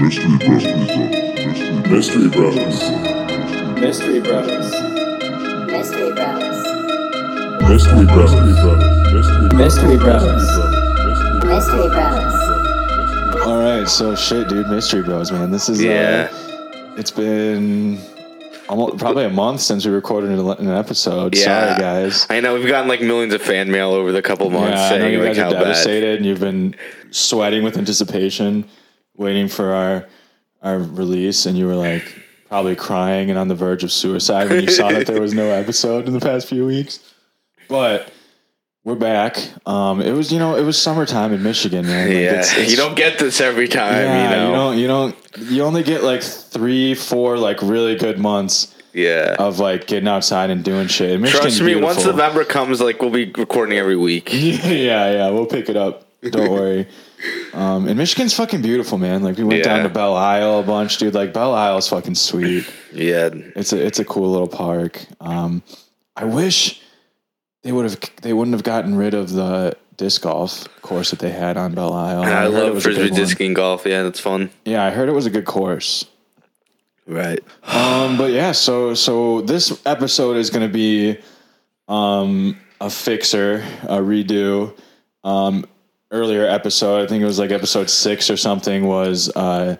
Mystery Brothers. Mystery Mystery Brothers. Mystery Brothers. Mystery Brothers. Mystery Brothers. Mystery Brothers. Mystery Brothers. All right, so shit, dude, Mystery Bros, man. This is Yeah. Uh, it's been almost probably a month since we recorded an an episode. Yeah. Sorry, guys. I know we've gotten like millions of fan mail over the couple months Yeah, I know you like guys how are bad. devastated, and you've been sweating with anticipation, waiting for our our release, and you were like probably crying and on the verge of suicide when you saw that there was no episode in the past few weeks. But we're back. Um, it was you know it was summertime in Michigan, man. Like, Yeah, it's- it's- you don't get this every time. Yeah, you know. you don't. You don't. You only get like three, four, like really good months yeah. of like getting outside and doing shit. Trust me, once. November comes, like we'll be recording every week. yeah, yeah, we'll pick it up. Don't worry. Um, and Michigan's fucking beautiful, man. Like we went Yeah. down to Belle Isle a bunch, dude. Like Belle Isle's fucking sweet. Yeah. It's a it's a cool little park. Um, I wish they would have they wouldn't have gotten rid of the disc golf course that they had on Belle Isle. And I, love frisbee discing golf. Yeah, that's fun. Yeah, I heard it was a good course. Right. Um, but yeah, so so this episode is going to be um, a fixer, a redo. Um, earlier episode, I think it was like episode six or something, was uh,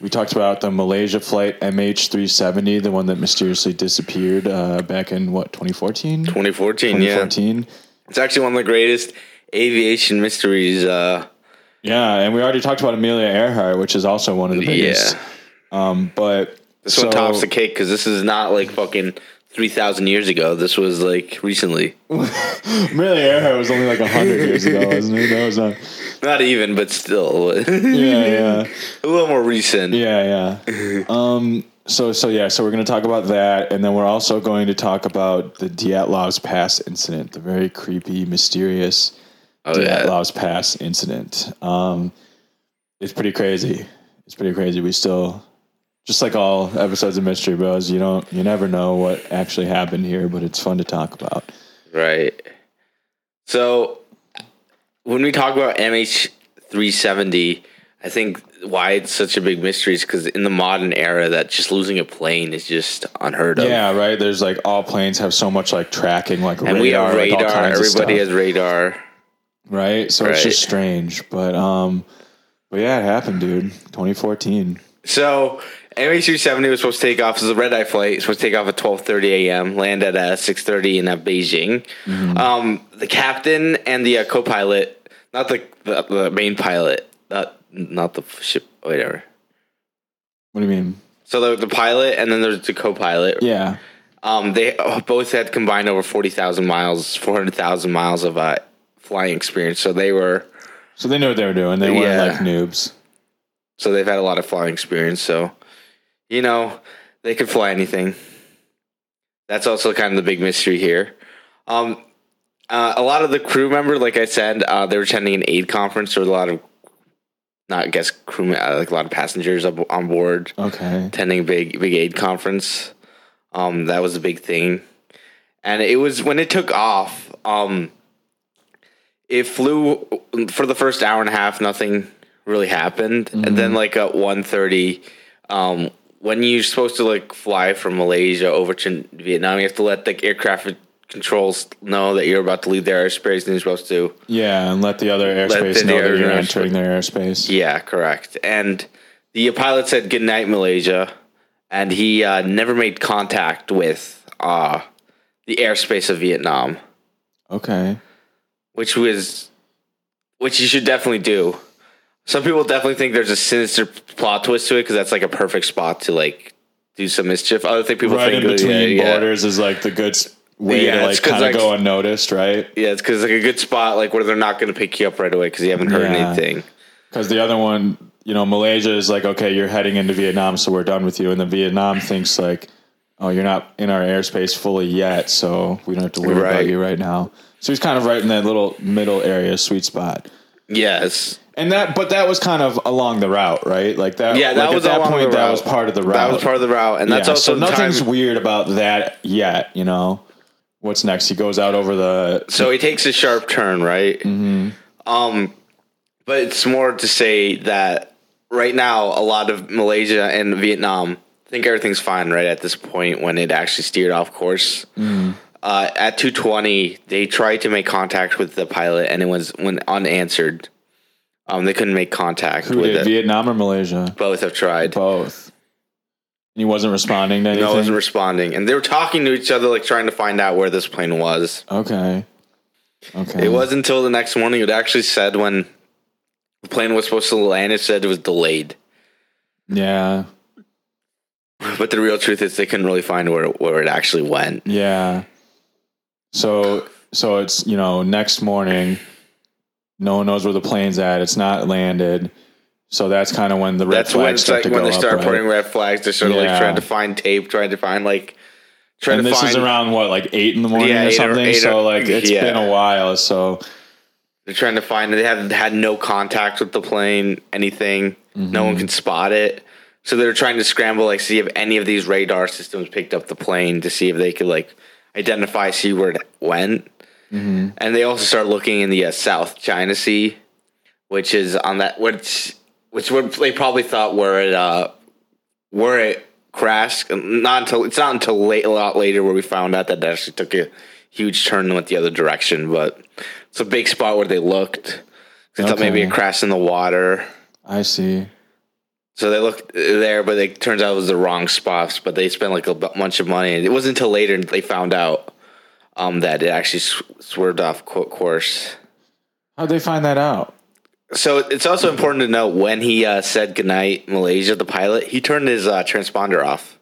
we talked about the Malaysia flight MH370, the one that mysteriously disappeared uh, back in what 2014. 2014. Yeah. 2014. It's actually one of the greatest aviation mysteries. Uh, Yeah, and we already talked about Amelia Earhart, which is also one of the biggest. yeah. Um, but This so, one tops the cake because this is not like fucking 3,000 years ago. This was like recently. Amelia Earhart was only like hundred years ago, wasn't it? That was not. Not even, but still. a Yeah, yeah. little more recent. Yeah, yeah. um. So, so yeah. So we're going to talk about that, and then we're also going to talk about the Dyatlov's Pass incident, the very creepy, mysterious Oh, yeah. Pass incident. Um, it's pretty crazy. It's pretty crazy. We still, just like all episodes of Mystery Bros, you don't, you never know what actually happened here, but it's fun to talk about. Right. So when we talk about MH370, I think why it's such a big mystery is because in the modern era, that just losing a plane is just unheard of. Yeah, right. There's like all planes have so much like tracking, like And we have like, all radar. of Everybody has radar. right? So it's just strange, but um, but yeah, it happened, dude. 2014. So MH370 was supposed to take off as a red eye flight. It's supposed to take off at 12:30 a.m. Land at uh, 6:30 in uh, Beijing. Mm-hmm. Um, the captain and the uh, co-pilot, not the, the the main pilot, not not the ship, whatever. What do you mean? So the the pilot and then there's the co-pilot. Yeah, Um, they both had combined over 40,000 miles, 400,000 miles of uh, flying experience. So they were so they knew what they were doing. They weren't like noobs. so they've had a lot of flying experience. So you know they could fly anything. That's also kind of the big mystery here. Um, uh, a lot of the crew member, like I said, uh, they were attending an aid conference. There was a lot of not I guess crew, uh, like a lot of passengers up on board. Okay. attending a big big aid conference. Um, that was a big thing, and it was when it took off. Um, it flew for the first hour and a half. Nothing really happened, and then like at one thirty, um, when you're supposed to like fly from Malaysia over to Vietnam, you have to let the aircraft controls know that you're about to leave their airspace, and you're supposed to Yeah, and let the other airspace the know that you're airspace- entering their airspace. Yeah, correct. And the pilot said good night, Malaysia, and he uh, never made contact with uh, the airspace of Vietnam, Okay. which was which you should definitely do. Some people definitely think there's a sinister plot twist to it because that's like a perfect spot to like do some mischief. Other thing people Right think in between yeah, yeah. borders is like the good way Yeah, to like kind of like- go unnoticed, right? Yeah, it's because like a good spot like where they're not going to pick you up right away because you haven't heard anything. Because the other one, you know, Malaysia is like, okay, you're heading into Vietnam, so we're done with you. And then Vietnam thinks like, oh, you're not in our airspace fully yet, so we don't have to worry about you right now. So he's kind of right in that little middle area, sweet spot. Yes. And that, but that was kind of along the route, right? Like that. Yeah, that like was at that along point. That was part of the route. That was part of the route, and that's yeah, also so nothing's time- weird about that yet. You know, what's next? He goes out over the. So he takes a sharp turn, right? Mm-hmm. Um, but it's more to say that right now, a lot of Malaysia and Vietnam think everything's fine right at this point when it actually steered off course. Uh, at 220, they tried to make contact with the pilot and it was when unanswered. Um, they couldn't make contact Who with did? it. Vietnam or Malaysia? Both have tried. Both. And he wasn't responding to anything. No one was responding, and they were talking to each other, like trying to find out where this plane was. okay. Okay. It wasn't until the next morning it actually said when the plane was supposed to land. It said it was delayed, Yeah. but the real truth is they couldn't really find where where it actually went. Yeah. So so it's you know next morning, no one knows where the plane's at. It's not landed. So that's kind of when the red That's when flags it's start like to when go they start up, right? putting red flags. They're sort of Yeah. like trying to find tape, trying to find like trying And to this find. is around what like eight in the morning Yeah, or eight or- something. so like it's yeah. been a while. So They're trying to find. They have had no contact with the plane. Anything. No Mm-hmm. one can spot it. So they're trying to scramble, like, see if any of these radar systems picked up the plane to see if they could like identify, see where it went. Mm-hmm. And they also start looking in the uh, South China Sea, which is on that which which would they probably thought where it uh where it crashed. Not until it's not until late a lot later where we found out that it actually took a huge turn and went the other direction. But it's a big spot where they looked. They thought maybe Okay. it crashed in the water. I see. So they looked there, but it turns out it was the wrong spots. But they spent like a bunch of money. It wasn't until later they found out um, that it actually sw- swerved off co- course. How'd they find that out? So it's also important to note when he uh, said goodnight, Malaysia, the pilot, he turned his uh, transponder off.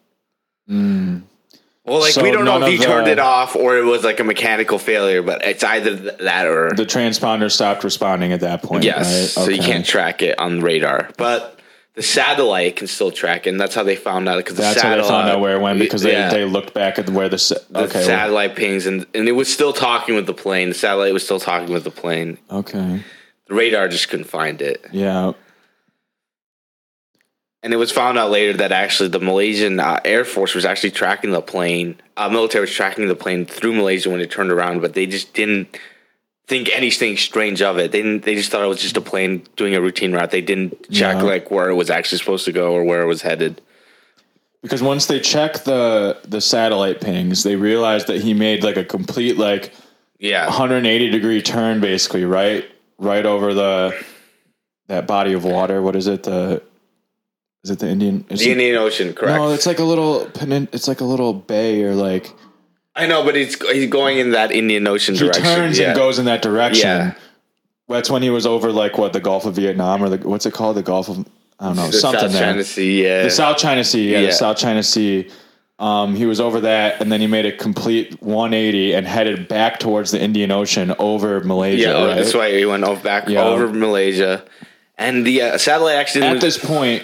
Well, like So we don't know if he the- turned it off or it was like a mechanical failure, but it's either that or The transponder stopped responding at that point. yes. right? So you can't track it on radar, but the satellite can still track it, and that's how they found out. Because That's the how they found out where it went because they, yeah. they looked back at where the sa- the okay well, satellite pings and, and it was still talking with the plane. The satellite was still talking with the plane. okay The radar just couldn't find it. yeah And it was found out later that actually the Malaysian uh, Air Force was actually tracking the plane. Uh, military was tracking the plane through Malaysia when it turned around, but they just didn't think anything strange of it. They didn't. They just thought it was just a plane doing a routine route. They didn't check like where it was actually supposed to go or where it was headed. because once they check the the satellite pings they realized that he made like a complete like Yeah, 180 degree turn basically right right over the that body of water what is it the is it the indian the it- Indian Ocean, correct? no it's like a little penin- it's like a little bay or like I know, but he's he's going in that Indian Ocean direction. he direction. turns yeah. and goes in that direction Yeah. that's when he was over like what the gulf of vietnam or the what's it called the gulf of i don't know the something South there China Sea. Yeah, the South China Sea, yeah, Yeah. the South China Sea. Um, he was over that, and then he made a complete 180 and headed back towards the Indian Ocean over Malaysia. yeah. oh, right? That's why he went over back Yeah. over Malaysia, and the uh, satellite actually At this point,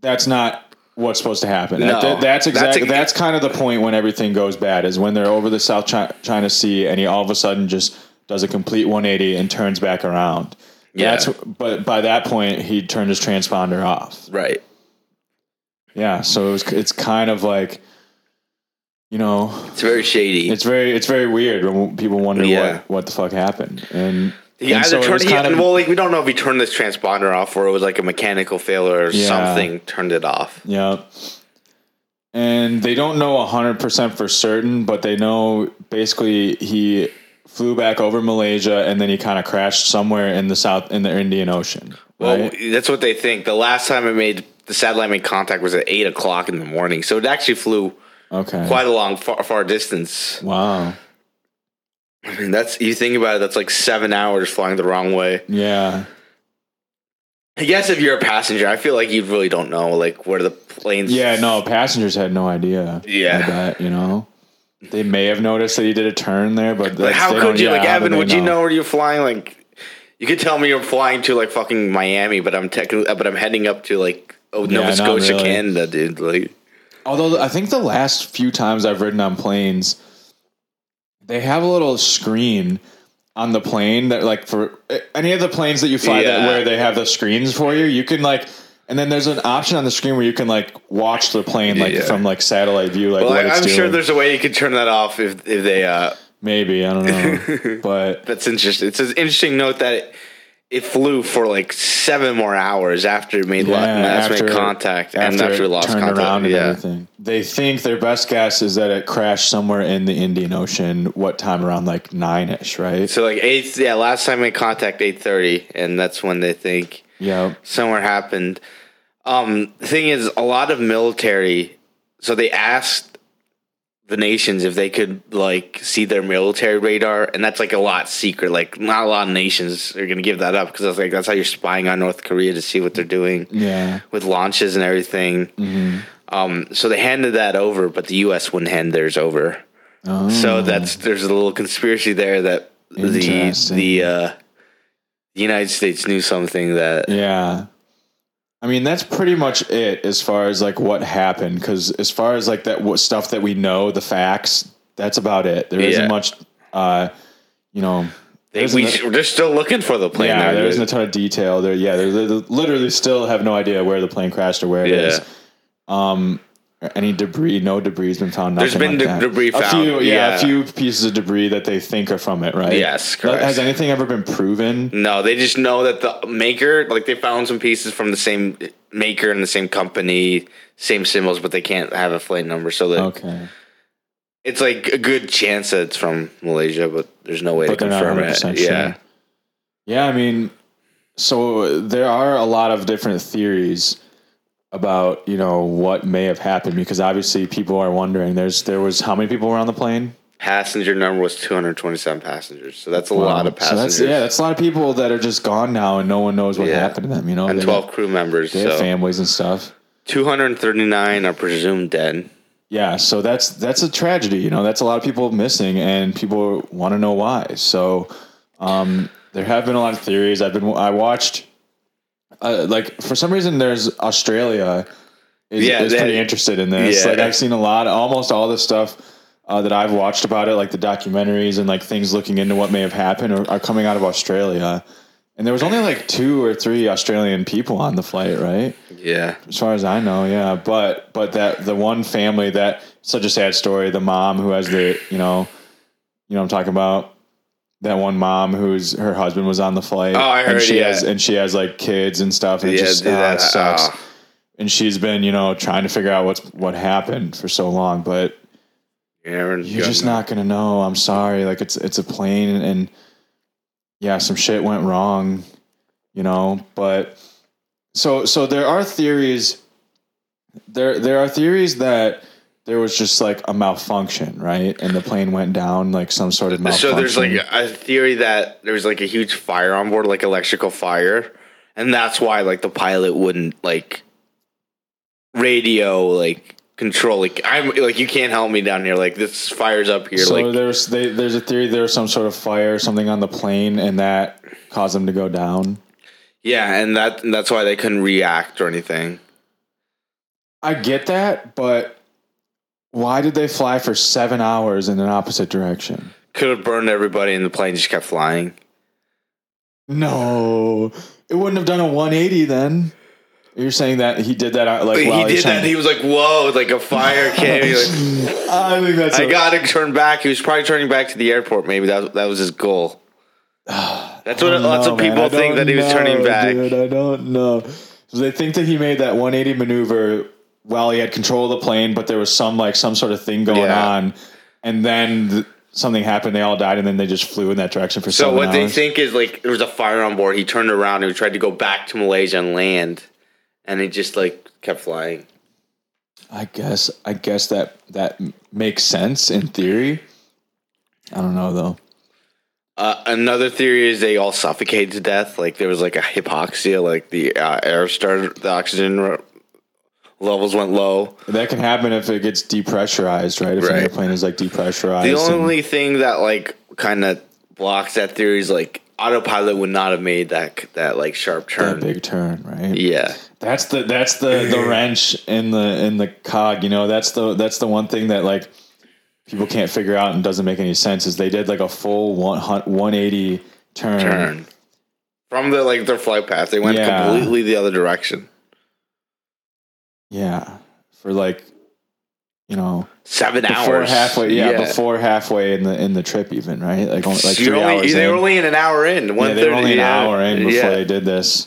that's not what's supposed to happen. No. At th- that's exactly That's that's, kind of the point when everything goes bad is when they're over the South Chi- China Sea, and he all of a sudden just does a complete 180 and turns back around. Yeah. That's but by that point he turned his transponder off. right. Yeah, so it was it's kind of like you know It's very shady. It's very it's very weird when people wonder Yeah. what what the fuck happened. And, He and either so turned, he, of- well, like we don't know if he turned this transponder off or it was like a mechanical failure or Yeah. something turned it off. yeah. And they don't know 100% for certain, but they know basically he flew back over Malaysia and then he kind of crashed somewhere in the south in the Indian Ocean. Well, Right? that's what they think. The last time it made the satellite made contact was at eight o'clock in the morning, so it actually flew okay. quite a long, far, far distance. wow. I mean, that's you think about it. That's like seven hours flying the wrong way. Yeah. I guess if you're a passenger, I feel like you really don't know like where the planes. Yeah, no, passengers had no idea. Yeah. Bet, you know. They may have noticed that you did a turn there, but Like, how could you, yeah, like, Evan? Would you know where you're flying? Like, you could tell me you're flying to like fucking Miami, but I'm technically, but I'm heading up to like oh, Nova Yeah, Scotia, really. Canada, dude. Like, Although I think the last few times I've ridden on planes, they have a little screen on the plane that like for any of the planes that you fly that where they have the screens for you, you can like and then there's an option on the screen where you can like watch the plane like Yeah. from like satellite view like well, what it's I'm doing. sure there's a way you could turn that off if if they. uh maybe I don't know, but That's interesting. It's an interesting note that it flew for like seven more hours after it made Yeah, last made contact and after it lost turned contact. around and yeah. everything. They think their best guess is that it crashed somewhere in the Indian Ocean. What time around like nine ish, right? So like eight, yeah. Last time made contact eight thirty, and that's when they think Yeah. somewhere happened. Um, the thing is, a lot of military. So they asked the nations if they could like see their military radar, and that's like a lot secret. Like not a lot of nations are gonna give that up because that's like that's how you're spying on North Korea to see what they're doing Yeah. with launches and everything. Um, so they handed that over, but the U.S. wouldn't hand theirs over. So that's there's a little conspiracy there that the the uh, the United States knew something that Yeah. I mean, that's pretty much it as far as like what happened. Because as far as like that what stuff that we know, the facts, that's about it. There Yeah. not much, uh, you know. they, we, a- they're still looking for the plane. yeah, there. there isn't a ton of detail there. Yeah, they literally still have no idea where the plane crashed or where it is. Yeah. Um, any debris? No debris has been found. there's been like de- debris A found, few, yeah, yeah. a few pieces of debris that they think are from it. Right? Yes, correct. Has anything ever been proven? No, they just know that the maker, like they found some pieces from the same maker and the same company, same symbols, but they can't have a flight number. So that Okay, it's like a good chance that it's from Malaysia, but there's no way but to confirm it. percent Yeah. Yeah, I mean, so there are a lot of different theories about you know what may have happened because obviously people are wondering. There's there was how many people were on the plane? Passenger number was 227 passengers. So that's a lot of So passengers. that's, yeah, that's a lot of people that are just gone now, and no one knows what Yeah. happened to them. You know, and They 12 got- crew members. they have families and stuff. 239 are presumed dead. Yeah, so that's that's a tragedy. You know, that's a lot of people missing, and people want to know why. So, um, there have been a lot of theories. I've been I watched, uh, like for some reason, there's Australia is, Yeah, is that- pretty interested in this. yeah. Like I've seen a lot, almost all the stuff. Uh, that I've watched about it, like the documentaries and like things looking into what may have happened, are, are coming out of Australia. And there was only like two or three Australian people on the flight, right? Yeah. As far as I know, yeah. But but that the one family that such a sad story. The mom who has the you know, you know what I'm talking about. That one mom whose her husband was on the flight. Oh, I heard, And she yeah. has and she has like kids and stuff. And it Yeah, just dude, ah, that- it sucks. ah. And she's been you know trying to figure out what's what happened for so long, but You're, you're just know. not gonna know. I'm sorry. Like it's it's a plane and, and yeah, some shit went wrong, you know. But so so there are theories. There there are theories that there was just like a malfunction, right? And the plane went down, like some sort of malfunction. So there's like a theory that there was like a huge fire on board, like electrical fire, and that's why like the pilot wouldn't like radio like control. Like I'm like you can't help me down here. Like this fire's up here. so like there's they, there's a theory there was some sort of fire or something on the plane, and that caused them to go down. yeah, and that and that's why they couldn't react or anything. I get that, but why did they fly for seven hours in an opposite direction? Could have burned everybody, in the plane just kept flying. No, it wouldn't have done a 180 then. You're saying that he did that uh, like he while did that. He was like, "Whoa!" Like a fire came. Like, I think that's. I got to turn back. He was probably turning back to the airport. Maybe that that was his goal. That's what lots know, of people think that he was turning back. Dude, I don't know. So they think that he made that 180 maneuver while he had control of the plane, but there was some like some sort of thing going Yeah. on, and then th- something happened. They all died, and then they just flew in that direction for So what they think is like there was a fire on board. He turned around and he tried to go back to Malaysia and land, and he just like kept flying. I guess I guess that that makes sense in theory. I don't know though. Uh, another theory is they all suffocated to death. Like there was like a hypoxia, like the uh, air started, the oxygen levels went low. That can happen if it gets depressurized, right? If an airplane is like depressurized. The and- only thing that like kind of blocks that theory is like autopilot would not have made that that like sharp that turn. big turn, right? Yeah, That's the that's the the wrench in the in the cog. You know, that's the that's the one thing that like people can't figure out and doesn't make any sense. Is they did like a full one one eighty turn. turn from the like their flight path. They went Yeah. completely the other direction. Yeah, for like you know, Seven before hours. halfway, yeah, before halfway in the in the trip, even right, like only, like You're three only- hours. they were only in an hour in. yeah, they were only an yeah. hour in before Yeah. they did this.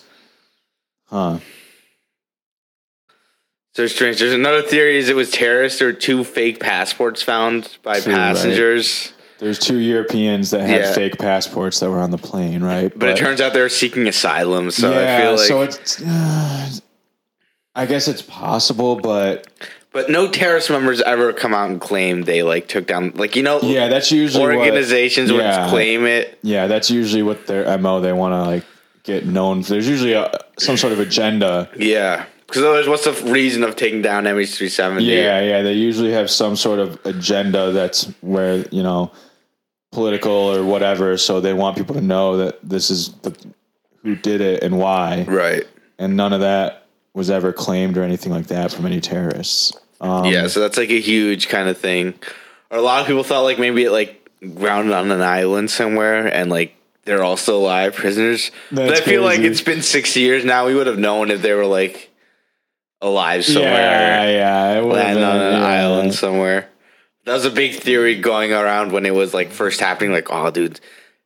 Huh? So strange. There's another theory is it was terrorists. or two fake passports found by True, right. passengers. There's two Europeans that had Yeah. fake passports that were on the plane, right? But, it turns out they were seeking asylum. So yeah, I feel like so it's. Uh, I guess it's possible, but But no terrorist members ever come out and claim they like took down like you know yeah, that's usually what- organizations yeah. would claim it. Yeah, that's usually what their mo. They want to like get known. There's usually a, some sort of agenda. Yeah. Because otherwise, what's the reason of taking down MH370? Yeah, yeah. They usually have some sort of agenda that's where you know political or whatever. So they want people to know that this is the who did it and why. Right. And none of that was ever claimed or anything like that from any terrorists. Um, yeah. So that's like a huge kind of thing. Or a lot of people thought like maybe it like grounded on an island somewhere and like they're all still alive prisoners. but I feel like it's been six years now. We would have known if they were like alive somewhere. Yeah, yeah. It would've land on an yeah. island somewhere. That was a big theory going around when it was like first happening. Like, oh, dude,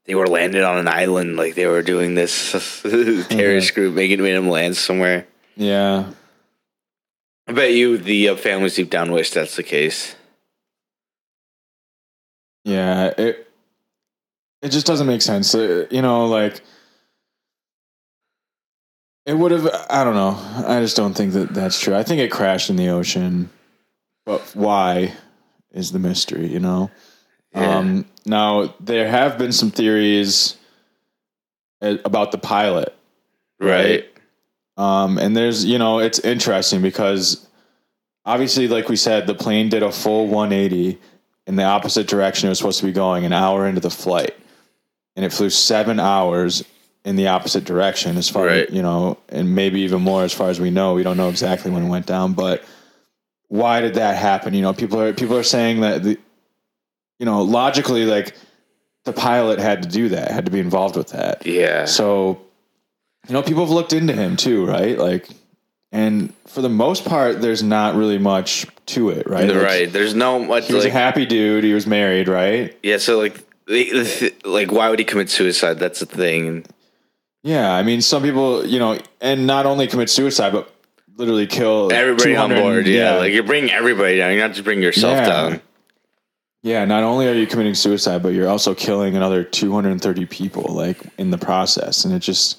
they were landed on an island. Like they were doing this terrorist group, making them land somewhere. Yeah. I bet you the uh, families deep down wish that's the case. Yeah, it it just doesn't make sense. Uh, you know, like it would have. I don't know. I just don't think that that's true. I think it crashed in the ocean, but why is the mystery? You know. Yeah. Um, now there have been some theories uh, about the pilot, Right. Um, and there's you know it's interesting because obviously, like we said, the plane did a full 180 in the opposite direction it was supposed to be going an hour into the flight, and it flew seven hours in the opposite direction as far Right. as you know, and maybe even more as far as we know. We don't know exactly when it went down, but why did that happen? You know, people are people are saying that the you know logically like the pilot had to do that, had to be involved with that. Yeah. So, you know, people have looked into him too, right? Like, and for the most part, there's not really much to it, right? Like, right. There's no much He was like a happy dude. He was married, right? yeah. So like the- the th- like why would he commit suicide? That's the thing. Yeah. I mean, some people, you know, and not only commit suicide, but literally kill Everybody on 200 board. Yeah. Like you're bringing everybody down. You're not just bringing yourself Yeah. down. yeah. Not only are you committing suicide, but you're also killing another 230 people, like in the process. And it just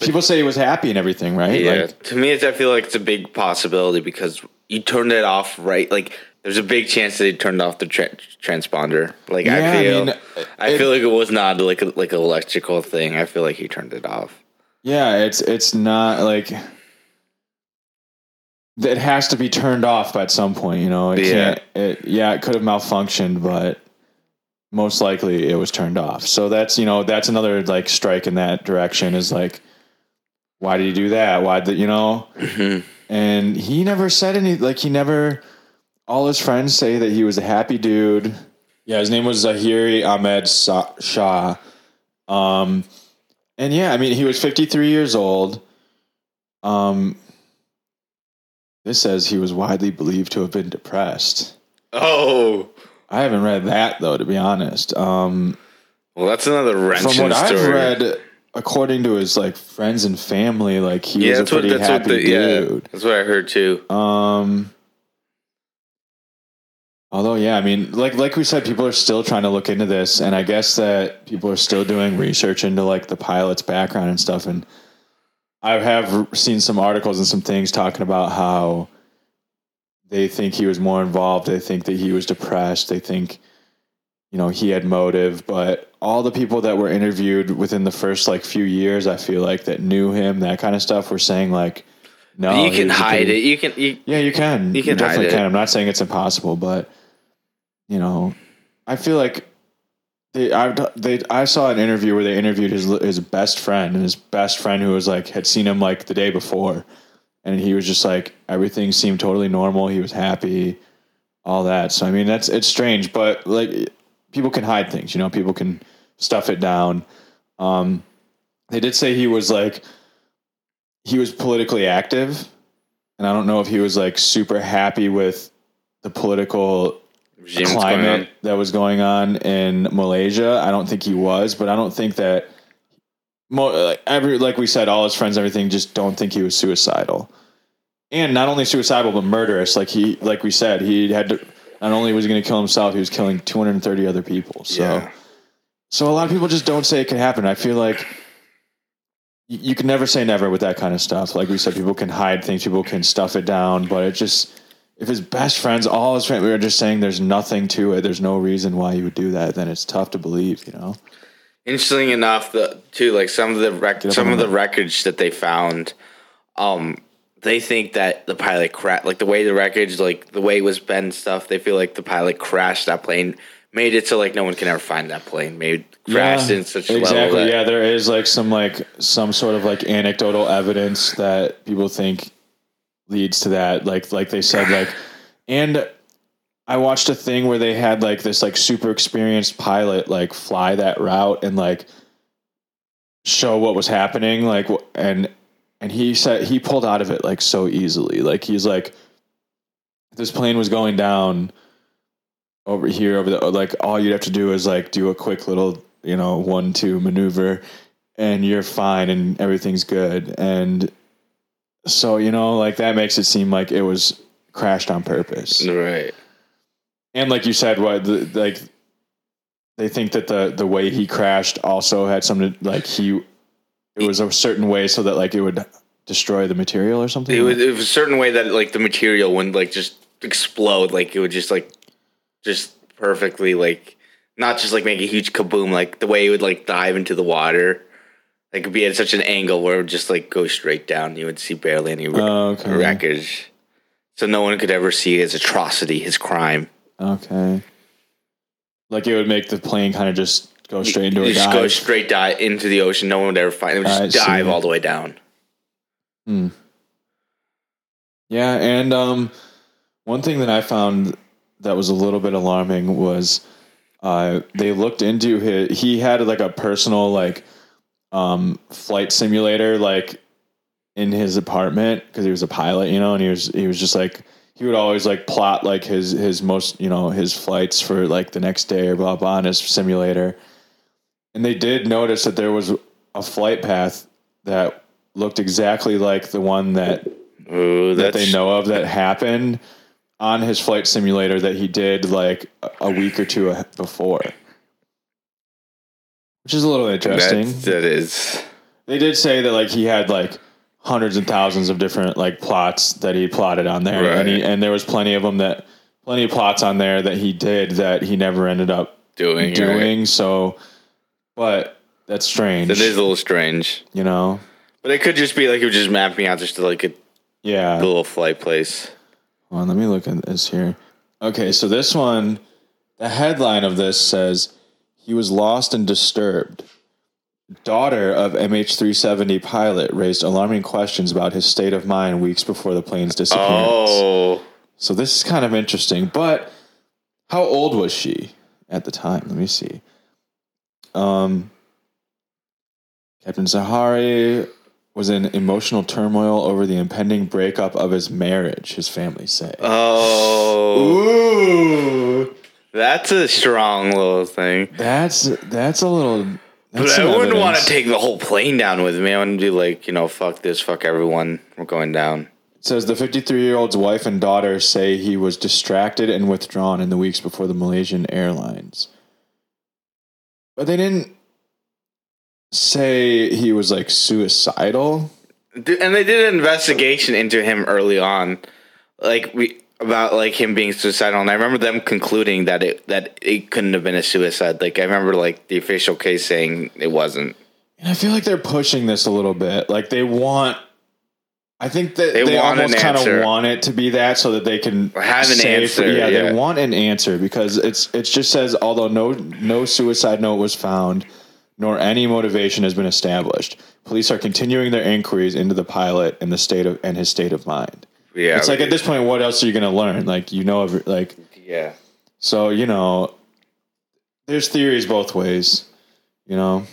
people say he was happy and everything, right? Yeah, Like, to me, it's, I feel like it's a big possibility because you turned it off right. Like, there's a big chance that he turned off the tra- transponder. Like, Yeah, I I feel, mean, I, it- feel like it was not like a, like an electrical thing. I feel like he turned it off. Yeah, it's it's not like it has to be turned off at some point. You know, it Yeah. can't. It, yeah, it could have malfunctioned, but most likely it was turned off. So that's you know that's another like strike in that direction. Is like, why did he do that? Why did you know? Mhm. And he never said any. Like he never. All his friends say that he was a happy dude. Yeah, his name was Zaharie Ahmad Shah. Um, and yeah, I mean, he was 53 years old. Um, this says he was widely believed to have been depressed. Oh, I haven't read that though, to be honest. Um, well, that's another wrench from what the I've read, according to his like friends and family, like he yeah, was a pretty that's what happy the, yeah, dude. that's what I heard too. Um, although, yeah, I mean, like like we said, people are still trying to look into this, and I guess that people are still doing research into like the pilot's background and stuff. And I have seen some articles and some things talking about how they think he was more involved. They think that he was depressed. They think, you know, he had motive. But all the people that were interviewed within the first like few years, I feel like that knew him, that kind of stuff, were saying like. No, you can hide it. You can. You, yeah, you can. You can definitely hide it. can. I'm not saying it's impossible, but you know, I feel like they, I, they, I saw an interview where they interviewed his his best friend and his best friend who was like had seen him like the day before, and he was just like everything seemed totally normal. He was happy, all that. So I mean, that's it's strange, but like people can hide things. You know, people can stuff it down. Um, they did say he was like he was politically active and I don't know if he was like super happy with the political Regime climate that was going on in Malaysia. I don't think he was, but I don't think that mo- like every like we said, all his friends, everything, just don't think he was suicidal. And not only suicidal, but murderous. Like he, like we said, he had to. Not only was he going to kill himself, he was killing 230 other people. So, Yeah. So a lot of people just don't say it can happen. I feel like you, you can never say never with that kind of stuff. Like we said, people can hide things, people can stuff it down, but it just if his best friends, all his friends, we were just saying there's nothing to it. There's no reason why you would do that. Then it's tough to believe, you know. Interestingly enough, the too like some of the rec- some of the wreckage that they found, um, they think that the pilot crashed. Like the way the wreckage, like the way it was bent stuff, they feel like the pilot crashed that plane, made it so like no one can ever find that plane. Made crashed in such a exactly. level that yeah, there is like some like some sort of like anecdotal evidence that people think leads to that. Like like they said like, and I watched a thing where they had like this like super experienced pilot like fly that route and like show what was happening like and and he said he pulled out of it like so easily like he's like this plane was going down over here over the like all you'd have to do is like do a quick little you know one two maneuver and you're fine and everything's good and so you know like that makes it seem like it was crashed on purpose right. and like you said what the, like they think that the the way he crashed also had something like he it was a certain way so that like it would destroy the material or something It was, it was a certain way that like the material wouldn't like just explode. Like it would just like just perfectly like not just like make a huge kaboom. Like the way it would like dive into the water. Like it'd be at such an angle where it would just like go straight down. You would see barely any Oh, okay. wreckage. So no one could ever see his atrocity, his crime. okay like it would make the plane kind of just go straight into You a just go straight dive into the ocean. No one would ever find it. It would just I dive see. all the way down. Hmm. Yeah, and um, one thing that I found that was a little bit alarming was uh, they looked into his. He had like a personal like um, flight simulator like in his apartment because he was a pilot, you know, and he was he was just like he would always like plot like his his most you know his flights for like the next day or blah blah on his simulator, and they did notice that there was a flight path that looked exactly like the one that Ooh, that they know of that happened on his flight simulator that he did like a- week or two before, which is a little interesting. That, that is. They did say that like he had like hundreds and thousands of different like plots that he plotted on there, and he, and there was plenty of them that plenty of plots on there that he did that he never ended up Doing, doing. So, but that's strange, That is a little strange. you know. But it could just be like he was just mapping out just to like a Yeah. little flight place. Let me look at this here. Okay, so this one, the headline of this says he was lost and disturbed. Daughter of MH370 pilot raised alarming questions about his state of mind weeks before the plane's disappearance. Oh, So this is kind of interesting. But how old was she at the time? Let me see. Um, Captain Zaharie was in emotional turmoil over the impending breakup of his marriage. His family say. oh, Ooh, that's a strong little thing. that's that's a little. But I wouldn't want to take the whole plane down with me. I wouldn't be like, you know, fuck this, fuck everyone. We're going down. It says the 53 year old's wife and daughter say he was distracted and withdrawn in the weeks before the Malaysian Airlines. But they didn't say he was like suicidal. And they did an investigation into him early on, like we about like him being suicidal. And I remember them concluding that it that it couldn't have been a suicide. Like I remember like the official case saying it wasn't. And I feel like they're pushing this a little bit. Like they want. I think that They they, almost kind of want it to be that so that they can Have an answer, Yeah, yeah. they want an answer because it's it just says although no no suicide note was found, nor any motivation has been established. Police are continuing their inquiries into the pilot and the state of and his state of mind. Yeah, It's like at this point, what else are you going to learn? Like you know, every, like yeah. so you know, there's theories both ways. You know,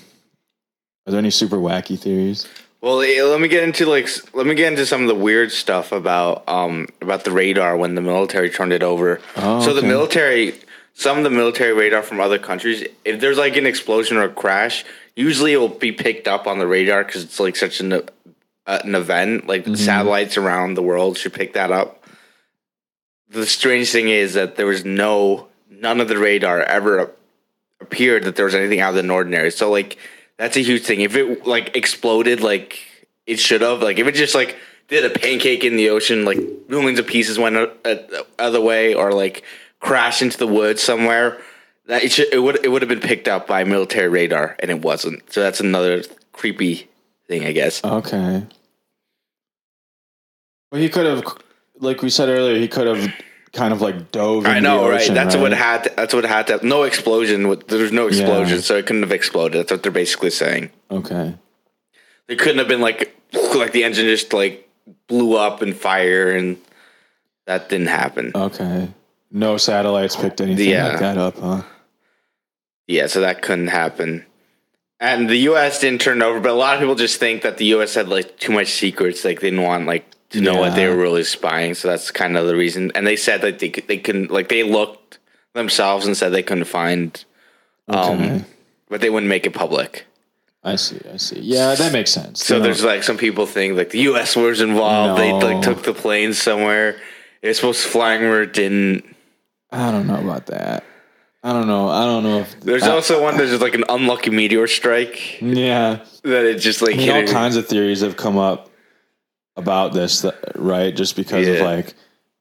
are there any super wacky theories? Well, let me get into like let me get into some of the weird stuff about um about the radar when the military turned it over. Oh, so the military, some of the military radar from other countries, if there's like an explosion or a crash, usually it will be picked up on the radar because it's like such an uh, an event. Like Mm-hmm. satellites around the world should pick that up. The strange thing is that there was no none of the radar ever appeared that there was anything out of the ordinary. So like that's a huge thing. If it like exploded like it should have, like if it just like did a pancake in the ocean, like millions of pieces went o- uh, other way, or like crashed into the woods somewhere, that it should it would it would have been picked up by military radar, and it wasn't. So that's another creepy thing, I guess. Okay. Well, he could have, like we said earlier, he could have kind of like dove. I know, the right? ocean, That's what had. To, that's what had to. No explosion. with- There's no explosion, Yeah. so it couldn't have exploded. That's what they're basically saying. Okay. There couldn't have been like like the engine just like blew up and fire, and that didn't happen. Okay. No satellites picked anything Yeah. like that up, huh? Yeah, so that couldn't happen. And the U.S. didn't turn over, but a lot of people just think that the U.S. had like too much secrets, like they didn't want like to know what they were really spying. So that's kind of the reason. And they said that they could- they couldn't like they looked themselves and said they couldn't find, um, Okay. but they wouldn't make it public. I see. I see. Yeah, that makes sense. So You know, there's like some people think like the U.S. was involved. They like took the plane somewhere. It's supposed to flying where it didn't. I don't know about that. I don't know. I don't know if There's I- also one that's just like an unlucky meteor strike yeah. that it just like I mean, hit all it. kinds of theories have come up about this, right? Just because of like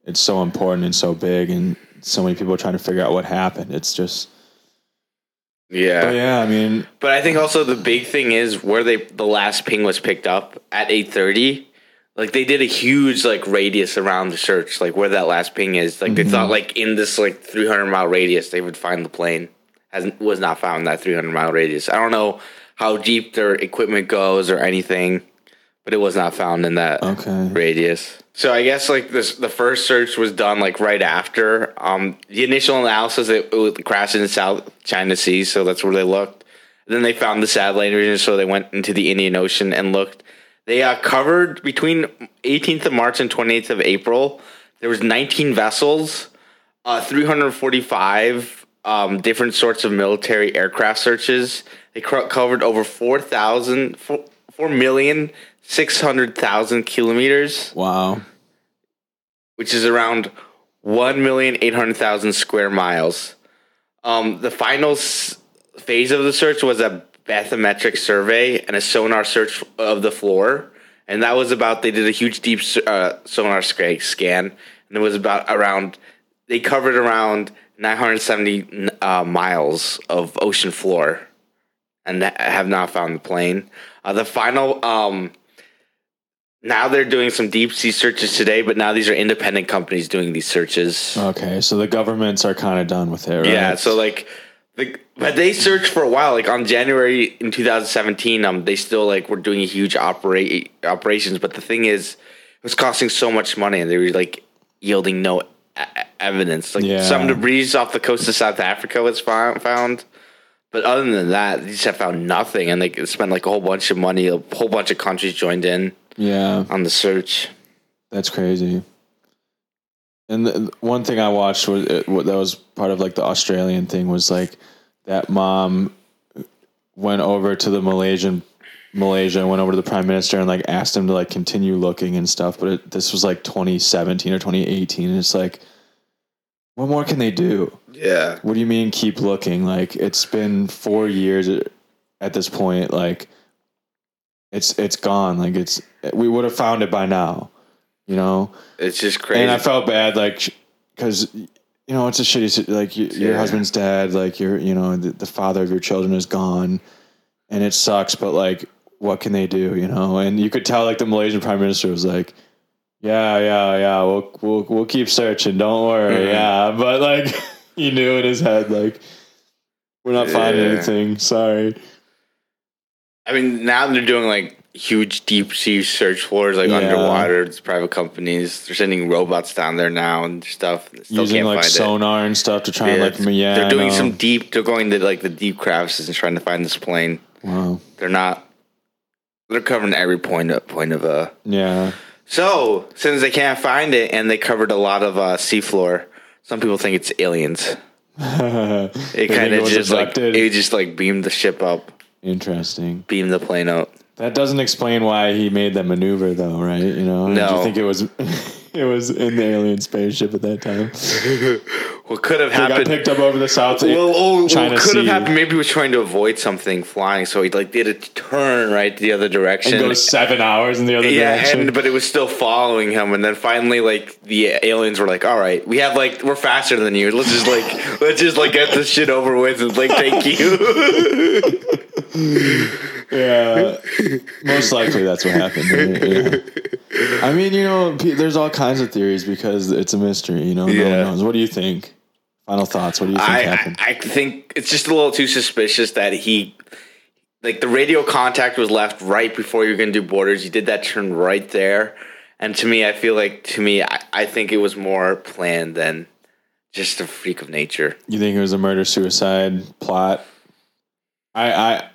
it's so important and so big, and so many people are trying to figure out what happened. It's just, Yeah. but yeah. I mean, But I think also the big thing is where they the last ping was picked up at eight thirty. Like they did a huge like radius around the search, like where that last ping is. Like they thought like in this like three hundred mile radius they would find the plane. Has was not found in that three hundred mile radius. I don't know how deep their equipment goes or anything, but it was not found in that okay. radius. So I guess like this, the first search was done like right after. Um, the initial analysis it, it would crash in the South China Sea, so that's where they looked. then they found the satellite region, so they went into the Indian Ocean and looked. They uh, covered between 18th of March and 28th of April. There was 19 vessels, uh, 345 um, different sorts of military aircraft searches. They co- covered over 4,000, 4, 4 million 600,000 kilometers, Wow. which is around 1,800,000 square miles. Um, the final s- phase of the search was a bathymetric survey and a sonar search of the floor. And that was about, they did a huge deep uh, sonar scan. And it was about around, they covered around 970 uh, miles of ocean floor and have not found the plane. Uh, the final, um, now they're doing some deep sea searches today, but now these are independent companies doing these searches. Okay. So the governments are kind of done with it, right? Yeah, so like the but they searched for a while. Like on January in 2017, um, they still like were doing a huge operate operations. But the thing is, it was costing so much money, and they were like yielding no e- evidence. Like Yeah. some debris off the coast of South Africa was found, found. But other than that, they just have found nothing, and they spent like a whole bunch of money. A whole bunch of countries joined in yeah. on the search. That's crazy. And the, one thing I watched was it, what that was part of like the Australian thing was like that mom went over to the Malaysian Malaysia and went over to the prime minister and like asked him to like continue looking and stuff. But it, this was like 2017 or 2018, and it's like, what more can they do? Yeah, What do you mean keep looking? Like it's been four years at this point. Like it's it's gone. Like it's we would have found it by now. You know. it's just crazy. And I felt bad, like, because you know it's a shitty. Like your Yeah. husband's dead. Like your, you know, the, the father of your children is gone, and it sucks. But like, what can they do? You know, and you could tell like the Malaysian prime minister was like, "Yeah, yeah, yeah. We'll we'll we'll keep searching. Don't worry. Mhm. Yeah." But like, he knew in his head like, "We're not finding Yeah. anything. Sorry." I mean, now they're doing like huge deep sea search floors, like Yeah. underwater. It's private companies. They're sending robots down there now and stuff. Still Using can't like find it. sonar and stuff to try and Yeah, like, yeah, they're doing some deep. They're going to like the deep crafts and trying to find this plane. Wow. They're not. They're covering every point of point of uh. Yeah. So since they can't find it, and they covered a lot of uh, seafloor, some people think it's aliens. It kind of just like abducted? it just like beamed the ship up, Interesting. beamed the plane up. That doesn't explain why he made that maneuver, though, right? You know, Do No. you think it was it was in the alien spaceship at that time? What could have He got picked up over the South Well, oh, China what could have Sea happened? Maybe he was trying to avoid something flying, so he like did a turn right the other direction. and goes seven hours in the other yeah, direction. and but it was still following him, and then finally, like the aliens were like, "All right, we have like we're faster than you. Let's just like let's just like get this shit over with and like thank you." Yeah, most likely that's what happened. Yeah. I mean, you know, there's all kinds of theories because it's a mystery. You know, no Yeah. one knows. What do you think? Final thoughts. What do you think I, I happened? I think it's just a little too suspicious that he. Like the radio contact was left right before you were gonna do borders. You did that turn right there, and to me, I feel like to me, I, I think it was more planned than just a freak of nature. you think it was a murder suicide plot? I I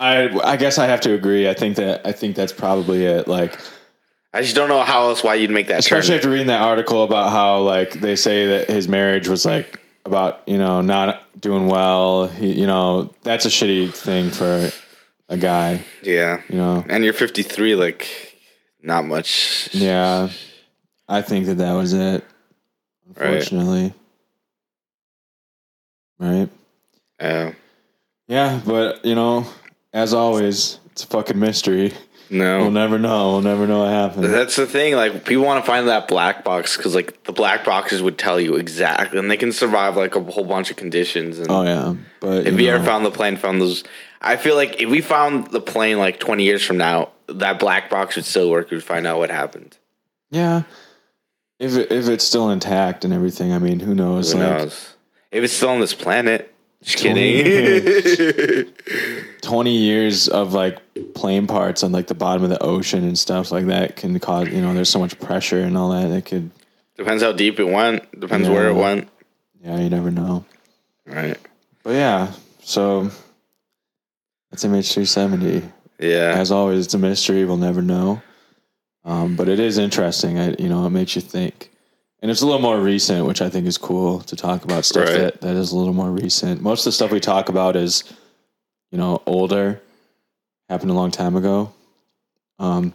I I guess I have to agree. I think that I think that's probably it. Like I just don't know how else why you'd make that especially turn. after reading that article about how like they say that his marriage was like about you know not doing well. He, you know that's a shitty thing for a guy. Yeah, You know. and you're 53, like not much. Yeah, I think that that was it. Unfortunately, right? Yeah. Yeah, but you know, as always, it's a fucking mystery. no, We'll never know. We'll never know what happened. That's the thing. Like people want to find that black box because like the black boxes would tell you exactly, and they can survive like a whole bunch of conditions. And Oh yeah, but if you we know, ever found the plane, found those, I feel like if we found the plane like twenty years from now, that black box would still work. We'd find out what happened. yeah, if it, if it's still intact and everything, I mean, who knows? Who like knows? If it's still on this planet. Just Twenty- kidding. twenty years of like plane parts on like the bottom of the ocean and stuff like that can cause you know, there's so much pressure and all that. It could, Depends how deep it went. Depends where it went. yeah, you never know. Right. But yeah, so that's MH370. Yeah. As always, it's a mystery. We'll never know. Um, but it is interesting. I, you know, it makes you think. And it's a little more recent, which I think is cool to talk about stuff Right. that, that is a little more recent. Most of the stuff we talk about is, you know, older, happened a long time ago. Um,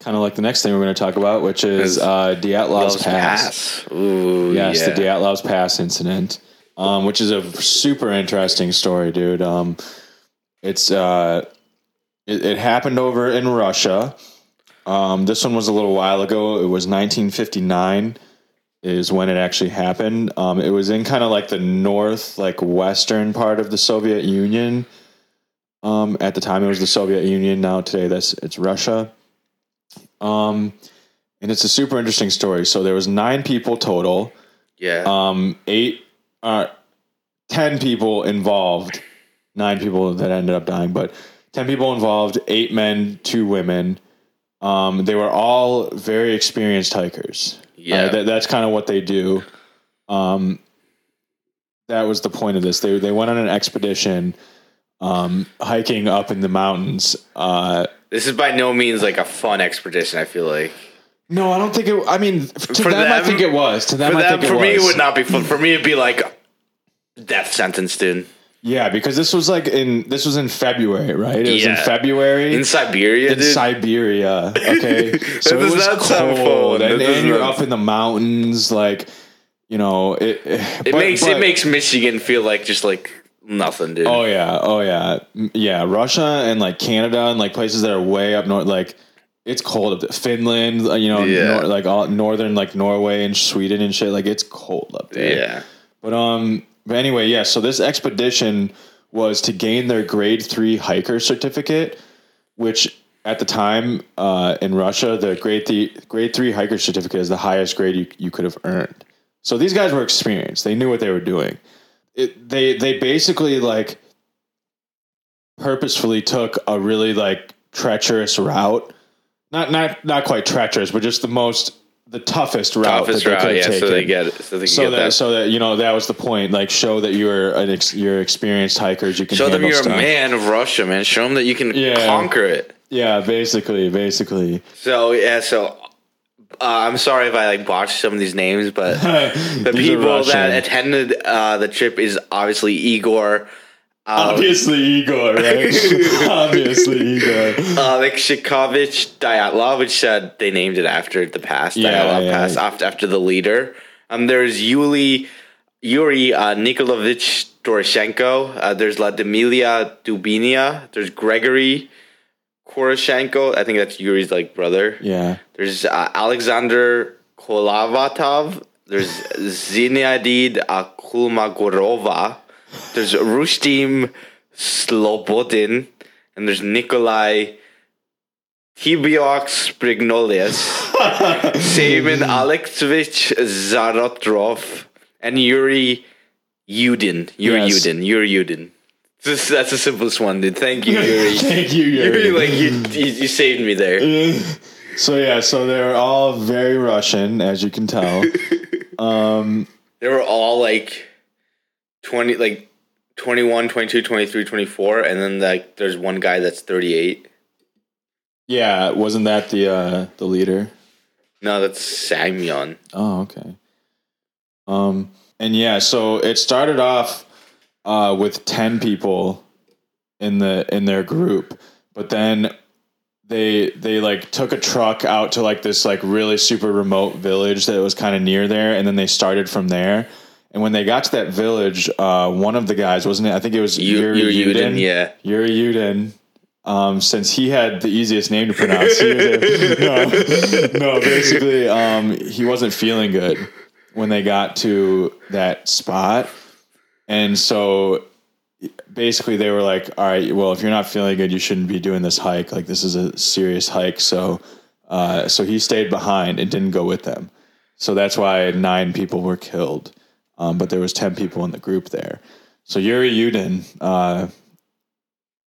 kind of like the next thing we're going to talk about, which is uh, Pass. Pass. Ooh, Yes, yeah. the Dyatlov's Pass incident, um, which is a super interesting story, dude. Um, it's uh, it, it happened over in Russia. Um, this one was a little while ago. It was 1959 is when it actually happened. Um, it was in kind of like the north, like western part of the Soviet Union. Um, at the time, it was the Soviet Union. Now today, that's it's Russia. Um, and it's a super interesting story. So there was nine people total yeah. um, eight, uh, ten people involved, nine people that ended up dying, but ten people involved, eight men, two women. Um, they were all very experienced hikers. Yeah. Uh, that, that's kind of what they do. Um, that was the point of this. They they went on an expedition, um, hiking up in the mountains. Uh, This is by no means like a fun expedition. I feel like no, I don't think it. I mean, to For them, I think it was. To them, for I them, think it for me, it would not be fun. For me, it'd be like death sentence, dude. Yeah, because this was like in this was in February, right? It was in February In Siberia, in dude. Siberia. Okay, so it was cold, and, and you're up in the mountains, like you know it. it makes it makes Michigan feel like just like nothing, dude. Oh yeah, oh yeah, yeah. Russia and like Canada and like places that are way up north, like it's cold up there. Finland, uh, you know, Yeah. nor- like all northern, like Norway and Sweden and shit. Like it's cold up there. yeah. But um, but anyway, yeah. So this expedition was to gain their grade three hiker certificate, which at the time uh, in Russia, the grade three grade three hiker certificate is the highest grade you, you could have earned. So these guys were experienced; they knew what they were doing. It, they they basically like purposefully took a really like treacherous route, not not not quite treacherous, but just the most the toughest route Toughest that they route, could have yeah. taken So they get it. So they so get that, that. so that you know that was the point. Like show that you're an ex, you're experienced hikers. You can Show them you're stuff. a man of Russia, man. Show them that you can Yeah. conquer it. Yeah, basically, basically. So yeah, so uh, I'm sorry if I like botched some of these names, but the people that attended uh, the trip is obviously Igor, uh, Obviously Igor, right? Obviously Igor. Alex Shikovich Dyatlov, which said they named it after the past Yeah, Dyatlov yeah. Pass after after the leader. Um, there's Yuli Yuri uh, Nikolovich Doroshenko. Uh, there's Ladimilia Dubinia. There's Gregory Koroshenko. I think that's Yuri's like brother. Yeah. There's uh, Alexander Kolavatov. There's Zinadid Akulmagorova. There's Rustim Slobodin. And there's Nikolai Tibiox Sprignolius. Simon Alexevich Zarotrov. And Yuri Yudin. Yuri Yes. Yudin. Yuri Yudin. This- That's the simplest one, dude. Thank you, Yuri. Thank you, Yuri. Yuri, like you, you, you saved me there. So yeah, so they're all very Russian, as you can tell. Um, they were all like 20 like 21 22 23 24 and then like there's one guy that's 38 yeah, wasn't that the uh, the leader? no that's Samyon. Oh, okay. Um, and yeah, so it started off uh, with ten people in the in their group, but then they they like took a truck out to like this like really super remote village that was kind of near there, and then they started from there. And when they got to that village, uh, one of the guys wasn't it? I think it was Yuri Yuri Yudin, Yudin. yeah. Yuri Yudin. Um, since he had the easiest name to pronounce, he was a, no, no, basically, um, he wasn't feeling good when they got to that spot, and so basically they were like, "All right, well, if you're not feeling good, you shouldn't be doing this hike. Like this is a serious hike." So, uh, so he stayed behind and didn't go with them. So that's why nine people were killed, um, but there was ten people in the group there. So Yuri Yudin uh,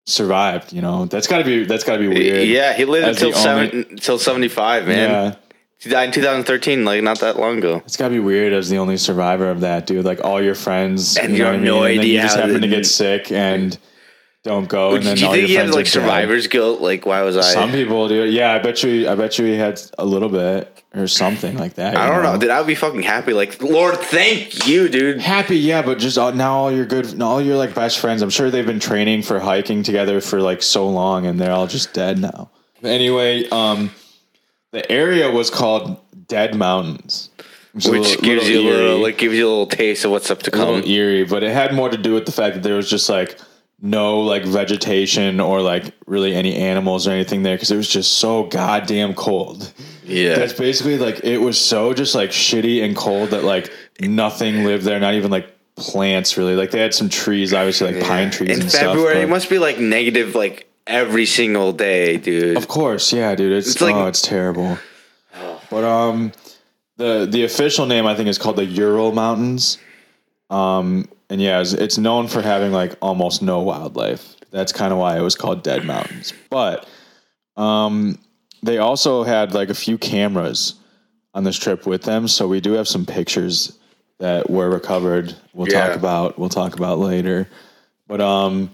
survived. You know, that's got to be that's got to be weird. yeah he lived until seven, only- until 75 man yeah. he died in 2013 like not that long ago It's gotta be weird as the only survivor of that, dude. Like all your friends, And you you know have what I no mean? And then you idea just happen to get sick and don't go, and do you all think your he had friends like are dead. survivor's guilt like why was i Some people do. Yeah, I bet you. I bet you he had a little bit or something like that. i you don't know dude i would be fucking happy like lord thank you dude Happy, yeah, but just all, now all your good, all your like best friends. I'm sure they've been training for hiking together for like so long, and they're all just dead now. Anyway, um, the area was called Dead Mountains, which little- gives you a little like gives you a little taste of what's up to come eerie, but it had more to do with the fact that there was just like no like vegetation or like really any animals or anything there because it was just so goddamn cold. yeah That's basically like it was so just like shitty and cold that like nothing lived there, not even like plants really. Like they had some trees, obviously like pine trees in and february stuff. it must be like negative like every single day dude Of course, yeah, dude. It's, It's like- oh, it's terrible. But um, the the official name I think is called the Ural Mountains. Um, and yeah, it's, it's known for having like almost no wildlife. That's kind of why it was called Dead Mountains. But um, they also had like a few cameras on this trip with them, so we do have some pictures that were recovered. We'll Yeah. talk about. We'll talk about later. But um,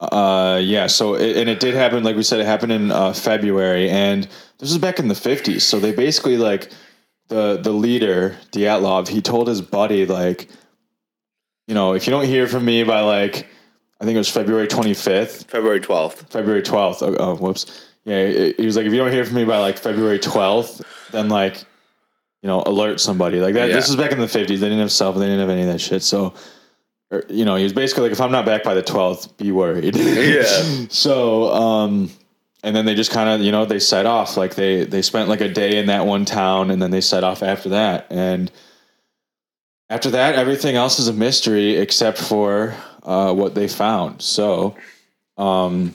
uh, yeah. So it, and it did happen. Like we said, it happened in uh, February, and this was back in the fifties. So they basically like the the leader Dyatlov. He told his buddy like, you know, if you don't hear from me by like, I think it was February twenty fifth, february 12th February twelfth. Oh, oh, whoops. Yeah, he was like, if you don't hear from me by like February twelfth, then like, you know, alert somebody like that. This Yeah. was back in the fifties. They didn't have cell phone. They didn't have any of that shit. So, or, you know, he was basically like, if I'm not back by the twelfth, be worried. Yeah. so, um, and then they just kind of, you know, they set off. Like they they spent like a day in that one town, and then they set off after that. And after that, everything else is a mystery except for uh, what they found. So, um,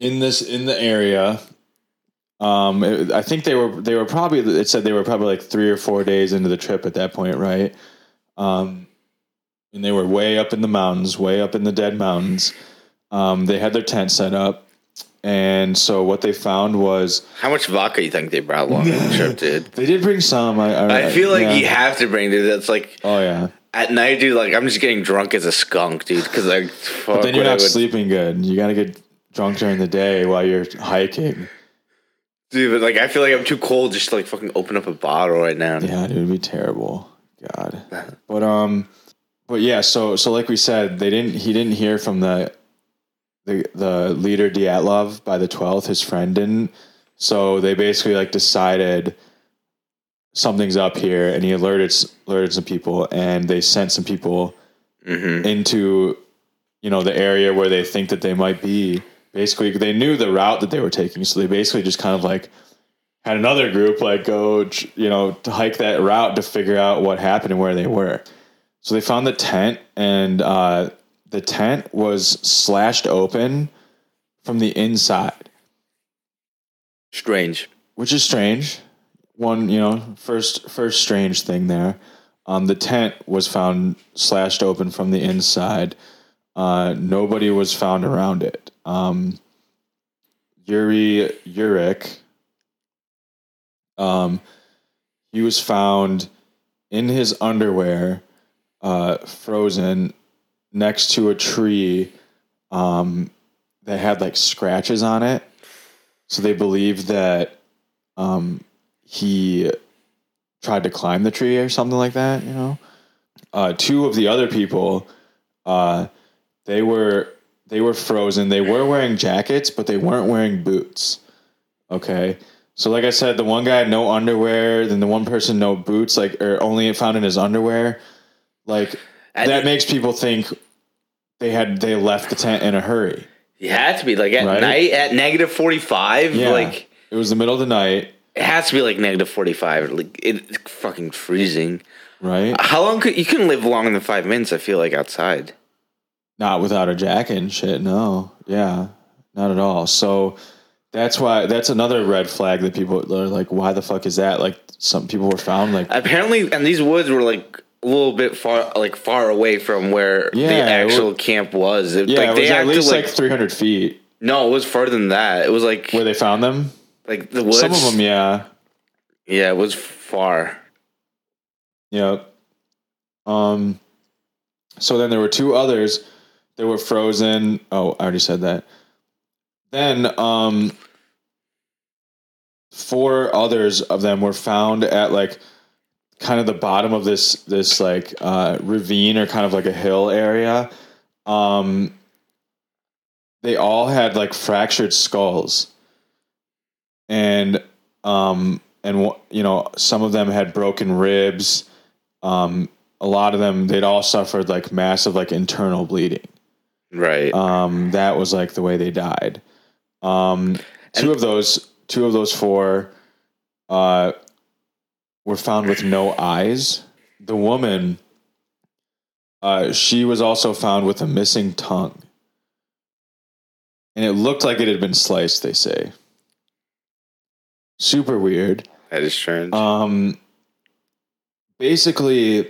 in this in the area, um, it- I think they were they were probably it said they were probably like three or four days into the trip at that point, right? Um, and they were way up in the mountains, way up in the dead mountains. Um, they had their tent set up, and so what they found was how much vodka you think they brought along the trip dude they did bring some. I I, i feel like yeah. you have to bring dude that's like Oh yeah, At night, dude, like I'm just getting drunk as a skunk, dude. Because like, But then you're not sleeping good. You got to get drunk during the day while you're hiking. dude. But like, I feel like I'm too cold just to like fucking open up a bottle right now. Yeah, dude, it'd be terrible. God. But um but yeah, so so like we said, they didn't he didn't hear from the the the leader Dyatlov by the 12th, his friend didn't. So they basically like decided something's up here and he alerted alerted some people and they sent some people Mm-hmm. into you know the area where they think that they might be basically they knew the route that they were taking so they basically just kind of like had another group like go you know to hike that route to figure out what happened and where they were so they found the tent and uh, the tent was slashed open from the inside Strange. which is strange. One, you know, first first strange thing there. Um, the tent was found slashed open from the inside. Uh, nobody was found around it. Um, Yuri Yurik, um, he was found in his underwear, uh, frozen next to a tree um, that had like scratches on it. So they believe that um, he tried to climb the tree or something like that. You know, uh, two of the other people, uh, they were they were frozen. They were wearing jackets, but they weren't wearing boots. Okay, so like I said, the one guy had no underwear. Then the one person no boots, like or only found in his underwear. Like And that it- makes people think they had they left the tent in a hurry. You had to be like at Right? night at negative forty five. Yeah, Like it was the middle of the night, it has to be like negative forty five. Like it's fucking freezing. right? How long could you couldn't live longer than five minutes? I feel like outside. Not without a jacket and shit. No, yeah, not at all. So that's why that's another red flag that people are like, why the fuck is that? Like some people were found like Apparently, and these woods were like a little bit far, like far away from where the Yeah, it actual wa- camp was. It, yeah, like it they was at least like, like 300 feet no, it was further than that. It was like where they found them. like the woods. Some of them, yeah, yeah, it was far. yeah. Um. So then there were two others that were frozen. Oh, I already said that. Then, um, four others of them were found at like kind of the bottom of this this like uh, ravine or kind of like a hill area. Um, they all had like fractured skulls, and um, and you know some of them had broken ribs. Um, a lot of them they'd all suffered like massive like internal bleeding. Right. Um, that was like the way they died. Um, two of those, two of those four, uh, were found with no eyes. The woman, uh, she was also found with a missing tongue, and it looked like it had been sliced. They say. Super weird. that is strange. Um, basically,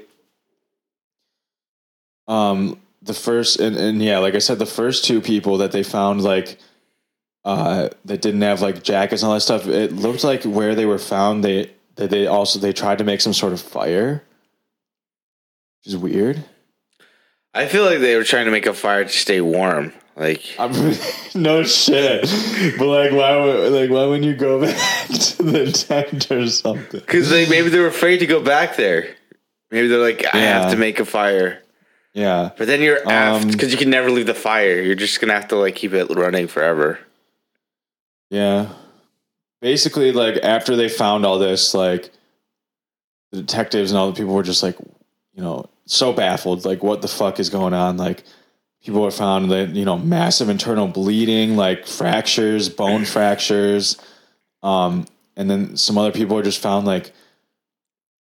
um, the first and, and yeah, like I said, the first two people that they found like uh that didn't have like jackets and all that stuff, it looked like where they were found they that they also they tried to make some sort of fire. Which is weird. I feel like they were trying to make a fire to stay warm. Like I'm, no shit. But like why would like why wouldn't you go back to the tent or something? because they maybe they were afraid to go back there. Maybe they're like, I have to make a fire. Yeah. But then you're Um, because you can never leave the fire. You're just gonna have to like keep it running forever. Yeah. Basically, like after they found all this, like the detectives and all the people were just like, you know, so baffled. Like, what the fuck is going on? Like, people were found that you know massive internal bleeding, like fractures, bone fractures, um, and then some other people were just found like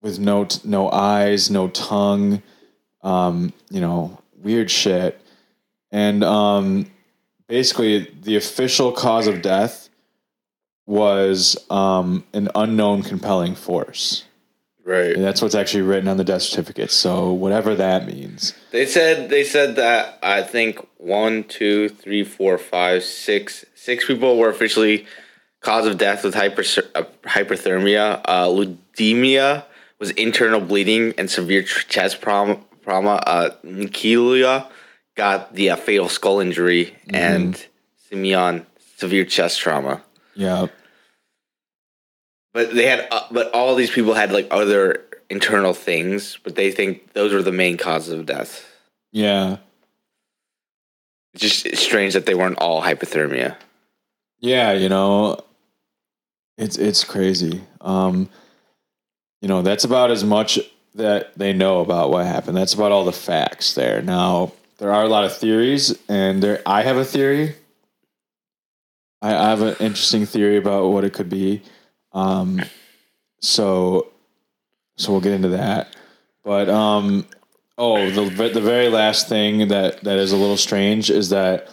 with no t- no eyes, no tongue, um, you know, weird shit, and um, basically the official cause of death was um, an unknown compelling force. Right. And that's what's actually written on the death certificate. So whatever that means. They said they said that I think one, two, three, four, five, six, six people were officially cause of death with hyper, uh, hyperthermia. Uh, leukemia was internal bleeding and severe tr- chest prom- trauma. Uh, Nikilia got the uh, fatal skull injury, Mm-hmm. and Simeon severe chest trauma. Yeah. But they had, uh, but all these people had like other internal things, but they think those were the main causes of death. Yeah. It's just strange that they weren't all hypothermia. Yeah, you know, it's it's crazy. Um, you know, that's about as much that they know about what happened. That's about all the facts there. Now, there are a lot of theories, and there I have a theory. I, I have an interesting theory about what it could be. Um, so, so we'll get into that. But um, oh, the the very last thing that that is a little strange is that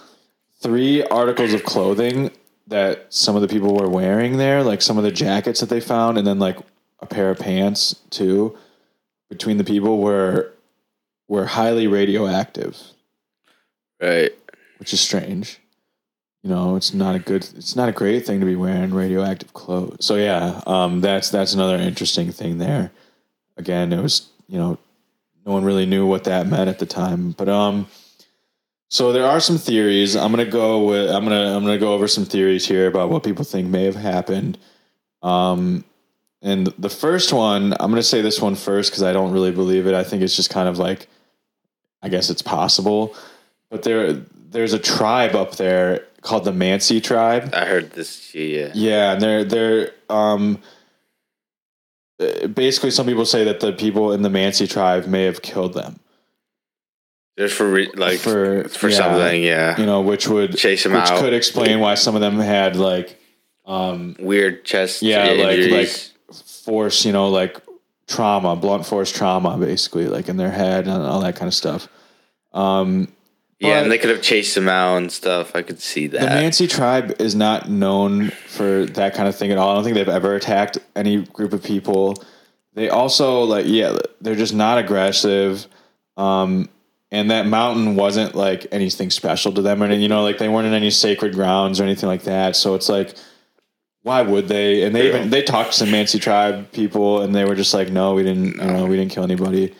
three articles of clothing that some of the people were wearing there, like some of the jackets that they found, and then like a pair of pants too, between the people were were highly radioactive, Right. which is strange. You know, it's not a good, it's not a great thing to be wearing radioactive clothes. So yeah, um, that's that's another interesting thing there. Again, it was you know, no one really knew what that meant at the time, but um, so there are some theories. I'm gonna go with I'm gonna I'm gonna go over some theories here about what people think may have happened. Um, and the first one, I'm gonna say this one first because I don't really believe it. I think it's just kind of like, I guess it's possible, but there there's a tribe up there called the Mansi tribe. I heard this. Yeah. Yeah, and they're they're um uh, basically some people say that the people in the Mansi tribe may have killed them. Just for re- like For- for, yeah. something. Yeah. You know, which would Chase 'em which out. could explain why some of them had like um Weird chest. yeah, like injuries. like force, you know, like trauma, blunt force trauma basically, like in their head and all that kind of stuff. Um yeah, and they could have chased him out and stuff. I could see that. The Mansi tribe is not known for that kind of thing at all. I don't think they've ever attacked any group of people. They also like yeah, they're just not aggressive. Um and that mountain wasn't like anything special to them and you know, like they weren't in any sacred grounds or anything like that. So it's like why would they? And they even they talked to some Mansi tribe people and they were just like, no, we didn't, you know, we didn't kill anybody.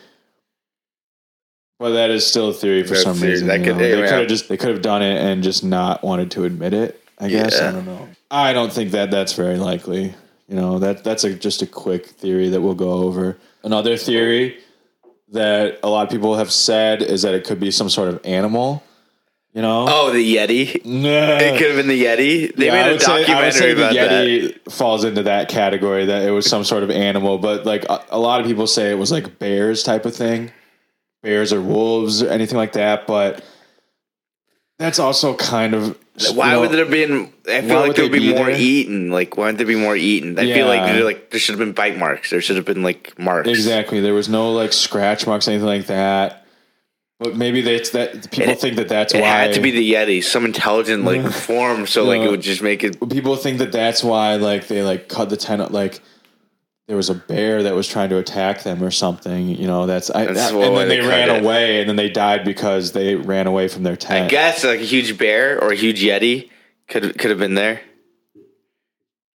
But that is still a theory for That's some theory. reason. That could-. They could have just they could have done it and just not wanted to admit it. I guess I don't know. I don't think that that's very likely. You know that that's a, just a quick theory that we'll go over. Another theory that a lot of people have said is that it could be some sort of animal. You know, oh, the Yeti. Nah. It could have been the Yeti. They Yeah, made a would say- I would documentary say about the that. Yeti falls into that category that it was some sort of animal, but like a, a lot of people say it was like bears type of thing, bears or wolves or anything like that. But that's also kind of Why you know, would there have been? I feel like there would be be more there? eaten. Like, why would there be more eaten? I feel like there, like there should have been bite marks. There should have been like marks. exactly? There was no like scratch marks, anything like that. But maybe that's that people It- think that that's It why it had to be the Yeti, some intelligent like form, so like it would just make it. people think that that's why like they like cut the tent like there was a bear that was trying to attack them or something you know that's, I, That's and then they ran it. away and then they died because they ran away from their tent. I guess like a huge bear or a huge Yeti could could have been there.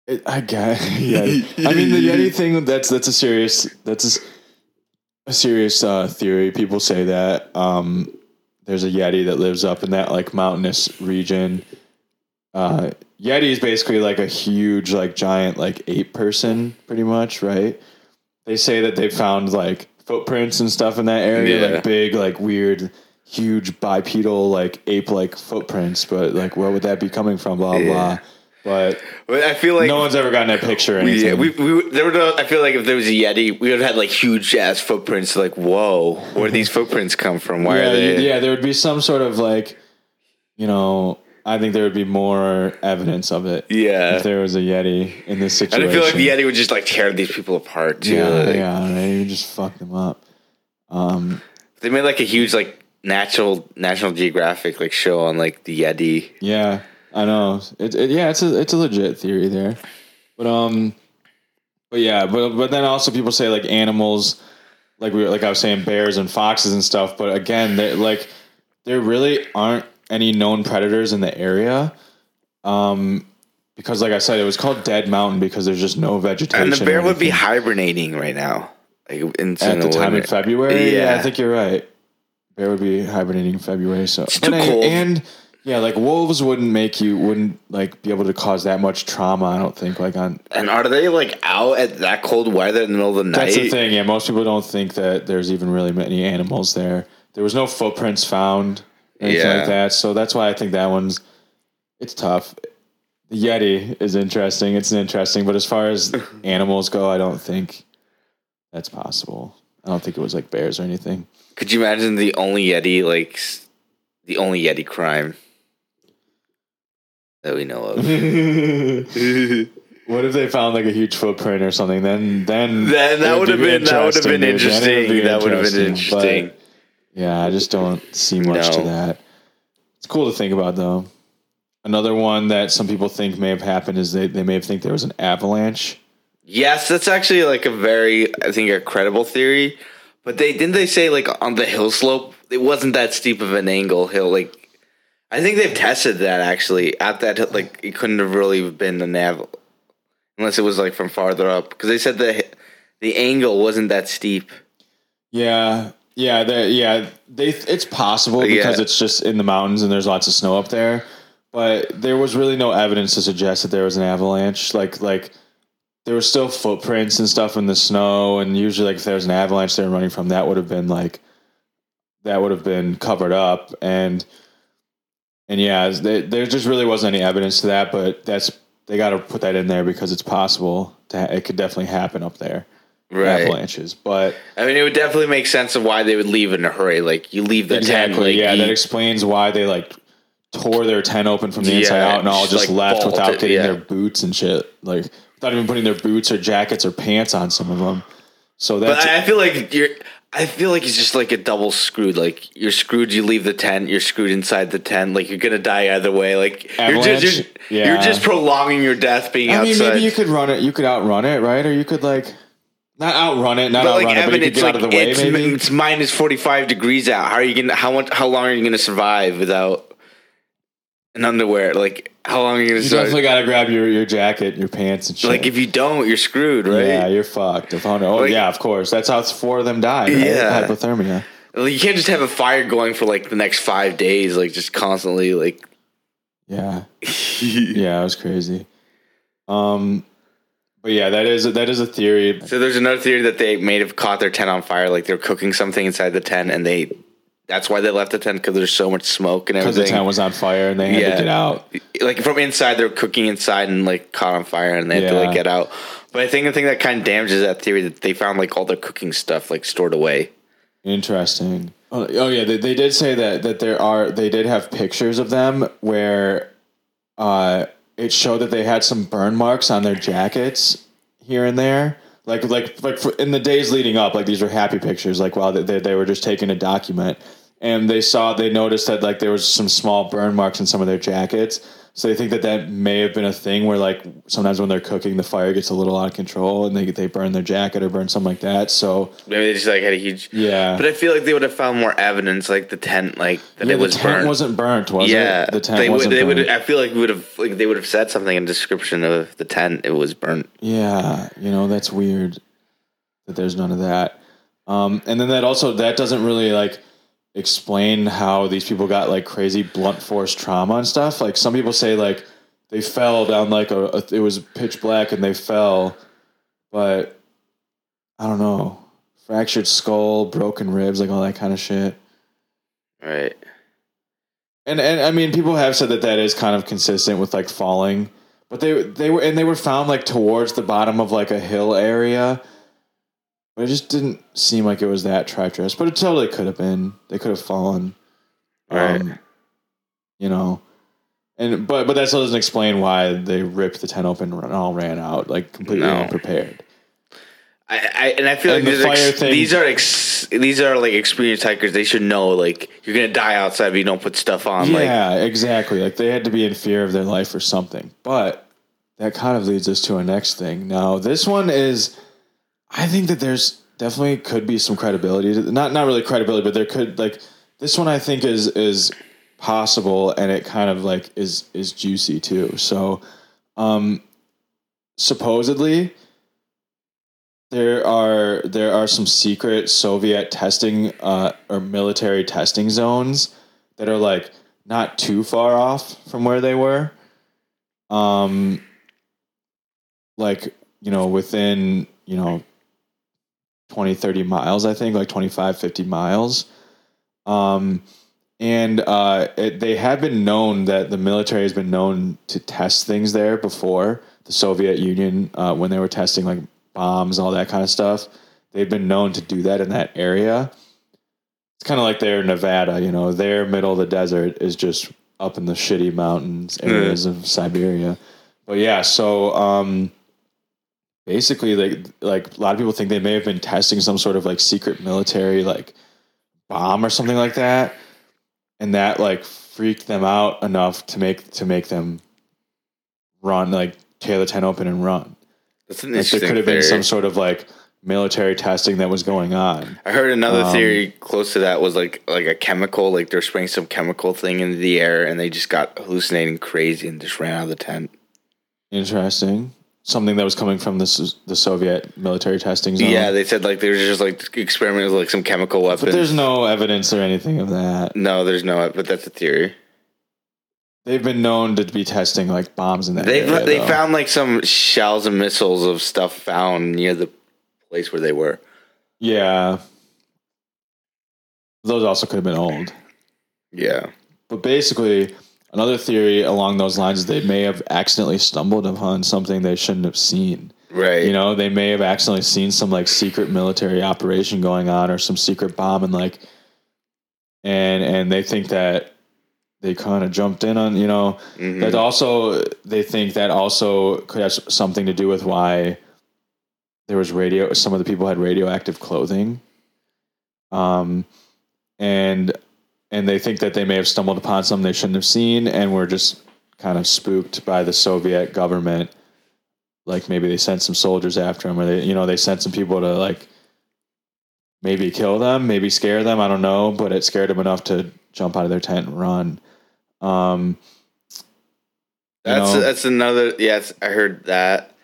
It- i guess yeah i mean the yeti thing that's that's a serious that's a serious uh, theory people say that um there's a yeti that lives up in that like mountainous region uh yeti is basically like a huge like giant like ape person pretty much right they say that they found like footprints and stuff in that area Yeah. like big like weird huge bipedal like ape like footprints but like where would that be coming from blah Yeah. blah but But I feel like no one's ever gotten a picture or anything. Yeah, we, we there were no, I feel like if there was a Yeti, we would have had like huge ass footprints. Like, whoa, where do these footprints come from? Why yeah, are they? yeah, there would be some sort of like, you know, I think there would be more evidence of it. Yeah. if there was a Yeti in this And situation. I feel like the Yeti would just like tear these people apart too. Yeah, Like, yeah, right? You just fuck them up. Um, They made like a huge like natural National Geographic like show on like the Yeti. yeah, I know. It, it, yeah, it's a it's a legit theory there, but um, but yeah, but but then also people say like animals, like we like I was saying, bears and foxes and stuff. But again, they like there really aren't any known predators in the area. Um, because like I said, it was called Dead Mountain because there's just no vegetation. And the bear would be hibernating right now. like in at the time in February. Yeah. Yeah. I think you're right. Bear would be hibernating in February, so it's too and, cold. and yeah, like wolves wouldn't make you wouldn't like be able to cause that much trauma. I don't think like on And are they like out at that cold weather in the middle of the night? That's the thing. Yeah, most people don't think that there's even really many animals there. There was no footprints found, anything Yeah. like that. So that's why I think that one's it's tough. The Yeti is interesting. It's interesting, but as far as animals go, I don't think that's possible. I don't think it was like bears or anything. Could you imagine the only Yeti like the only Yeti crime that we know of? What if they found like a huge footprint or something? Then, then, Then that would have be been that would have been interesting, dude. Then it interesting. be That would have been interesting. Yeah, I just don't see much to that. It's cool to think about though. Another one that some people think may have happened is they, they may have think there was an avalanche. Yes, that's actually like a very I think a credible theory. But they didn't they say like on the hill slope it wasn't that steep of an angle hill like I think they've tested that actually at that like it couldn't have really been an av unless it was like from farther up because they said the the angle wasn't that steep. Yeah, yeah, they, yeah. They it's possible because Yeah. it's just in the mountains and there's lots of snow up there. But there was really no evidence to suggest that there was an avalanche. Like like there were still footprints and stuff in the snow, and usually like if there was an avalanche they were running from, that would have been like that would have been covered up and and yeah, they, there just really wasn't any evidence to that. But that's they got to put that in there because it's possible. To ha- it could definitely happen up there, Right. avalanches. But I mean, it would definitely make sense of why they would leave in a hurry. Like you leave the exactly, tent, like, yeah, you- that explains why they like tore their tent open from the inside out and all just, just like, left without bolted, getting yeah. their boots and shit, like without even putting their boots or jackets or pants on some of them. So But that's I I feel like you're. I feel like it's just like a double screwed. Like you're screwed. You leave the tent. You're screwed inside the tent. Like you're gonna die either way. Like you're just you're, Yeah. you're just prolonging your death being I mean, maybe you could run it. You could outrun it, right? Or you could like not outrun it, not but like outrun it, but you could get like out of the way. it's, Maybe it's minus forty five degrees out. How are you gonna? How much? How long are you gonna survive without an underwear? Like how long are you gonna you survive? definitely got to grab your your jacket, your pants, and shit. like if you don't, you're screwed, right? yeah, you're fucked. If oh Like- yeah, of course. That's how it's four of them died. Right? Yeah. hypothermia. Like, you can't just have a fire going for like the next five days, like just constantly, like. Yeah. yeah, it was crazy. Um, but yeah, that is that is a theory. So there's another theory that they may have caught their tent on fire, like they're cooking something inside the tent, and they that's why they left the tent because there's so much smoke and everything. Because the tent was on fire and they had Yeah. to get out. like from inside, they're cooking inside and like caught on fire, and they had to like get out. But I think the thing that kind of damages that theory that they found like all their cooking stuff like stored away. Interesting. Oh, oh yeah, they, they did say that that there are they did have pictures of them where uh it showed that they had some burn marks on their jackets here and there. Like like like for, in the days leading up, like these were happy pictures. Like while they, they were just taking a document, and they saw they noticed that like there was some small burn marks in some of their jackets. So they think that that may have been a thing where like sometimes when they're cooking, the fire gets a little out of control and they they burn their jacket or burn something like that. So Maybe they just like had a huge. yeah, But I feel like they would have found more evidence, like the tent, like that yeah, it was the tent burnt. wasn't burnt, was yeah, it? The tent they would. wasn't They burnt. would. I feel like would have like they would have said something in the description of the tent. It was burnt. Yeah, you know that's weird that there's none of that. Um, and then that also that doesn't really like explain how these people got like crazy blunt force trauma and stuff. Like some people say like they fell down like a, a it was pitch black and they fell, but I don't know fractured skull, broken ribs, like all that kind of shit. Right. And and I mean, people have said that that is kind of consistent with like falling, but they they were and they were found like towards the bottom of like a hill area, but it just didn't seem like it was that treacherous. But it totally could have been. They could have fallen, Right. um, you know. And but but that still doesn't explain why they ripped the tent open and all ran out like completely No. unprepared. I, I and I feel And like the these, are fire ex- thing- these are ex, these are like experienced hikers. They should know like you're gonna die outside if you don't put stuff on. Like yeah, exactly. Like they had to be in fear of their life or something. But that kind of leads us to our next thing. Now, this one is, I think that there's definitely could be some credibility. To, not not really credibility, but there could like this one. I think is is possible, and it kind of like is is juicy too. So, um, supposedly. there are there are some secret Soviet testing uh, or military testing zones that are like not too far off from where they were. Um, like you know within you know 20 30 miles i think like 25 50 miles. Um and uh it, they have been known that the military has been known to test things there before the soviet union uh, when they were testing like bombs and all that kind of stuff. They've been known to do that in that area. It's kind of like their nevada you know their middle of the desert is just up in the shitty mountains areas of siberia. But yeah so um basically like like a lot of people think they may have been testing some sort of like secret military like bomb or something like that. And that like freaked them out enough to make to make them run like tear the tent open and run. That's an like there could have been some sort of like military testing that was going on. I heard another Um, theory close to that was like like a chemical, like they're spraying some chemical thing into the air, and they just got hallucinating crazy and just ran out of the tent. interesting something that was coming from the, the soviet military testing zone Yeah, they said like they were just like experimenting with like some chemical weapons. but there's no evidence or anything of that no, there's no, but that's a theory. they've been known to be testing like bombs in that They area, they though. found like some shells and missiles of stuff found near the place where they were. Yeah. Those also could have been old. Yeah, But basically, another theory along those lines is they may have accidentally stumbled upon something they shouldn't have seen. right. You know, they may have accidentally seen some like secret military operation going on or some secret bomb and like and and they think that they kind of jumped in on, you know, Mhm. that also they think that also could have something to do with why there was radio some of the people had radioactive clothing um and and they think that they may have stumbled upon something they shouldn't have seen and were just kind of spooked by the soviet government like maybe they sent some soldiers after them or they you know they sent some people to like maybe kill them maybe scare them i don't know but it scared them enough to jump out of their tent and run um that's know? that's another. Yes, I heard that.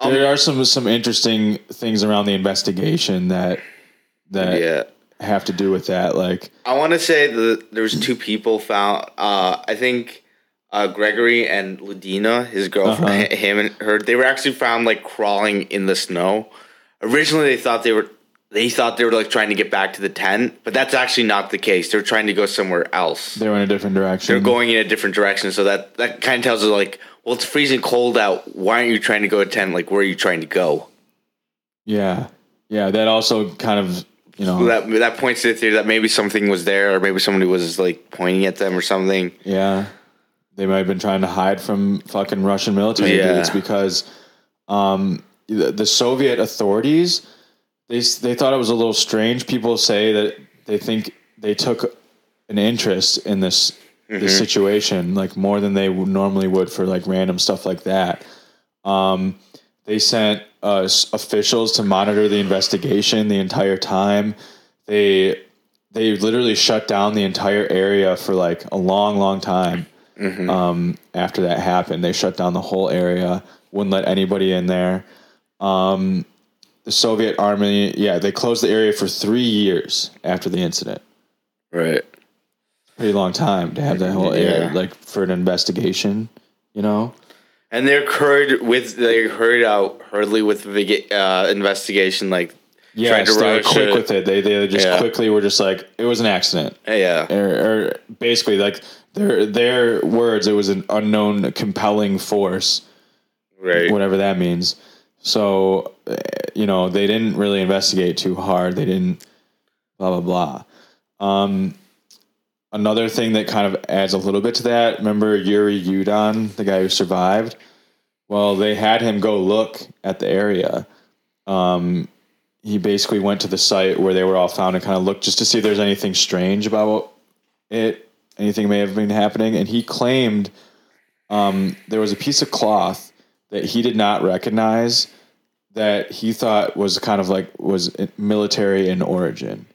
Um, there are some some interesting things around the investigation that that yeah. Have to do with that. Like, I want to say that there was two people found. Uh, I think uh, Gregory and Ludina, his girlfriend, Uh-huh. him and her, they were actually found like crawling in the snow. Originally, they thought they were they thought they were like trying to get back to the tent, but that's actually not the case. They're trying to go somewhere else. They're in a different direction. They're going in a different direction, so that that kind of tells us like, well, it's freezing cold out. Why aren't you trying to go to tent? Like, where are you trying to go? Yeah, yeah. That also kind of you know. That that points to the theory that maybe something was there, or maybe somebody was like pointing at them or something. Yeah. They might have been trying to hide from fucking Russian military Yeah. dudes because um, the, the Soviet authorities they they thought it was a little strange. People say that they think they took an interest in this this situation like more than they would normally would for like random stuff like that. Um, they sent uh, officials to monitor the investigation the entire time. They they literally shut down the entire area for like a long, long time. Um, after that happened, they shut down the whole area, wouldn't let anybody in there. Um, the Soviet army, yeah, they closed the area for three years after the incident. Right. Pretty long time to have that whole area, Yeah. like for an investigation, you know? And they're hurried with they hurried out hurriedly with the uh, investigation. Like, to they were quick it. with it. They they just Yeah. quickly were just like it was an accident, yeah, or, or basically like their their words. It was an unknown compelling force, right. whatever that means. So uh, you know they didn't really investigate too hard. They didn't blah blah blah. Um, another thing that kind of adds a little bit to that. Remember Yuri Yudin, the guy who survived. Well, they had him go look at the area. Um, he basically went to the site where they were all found and kind of looked just to see if there's anything strange about it, anything may have been happening. And he claimed um, there was a piece of cloth that he did not recognize that he thought was kind of like was military in origin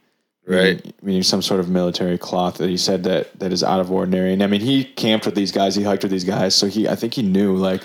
Right. meaning, meaning some sort of military cloth that he said that that is out of ordinary. And I mean, he camped with these guys, he hiked with these guys, so he I think he knew like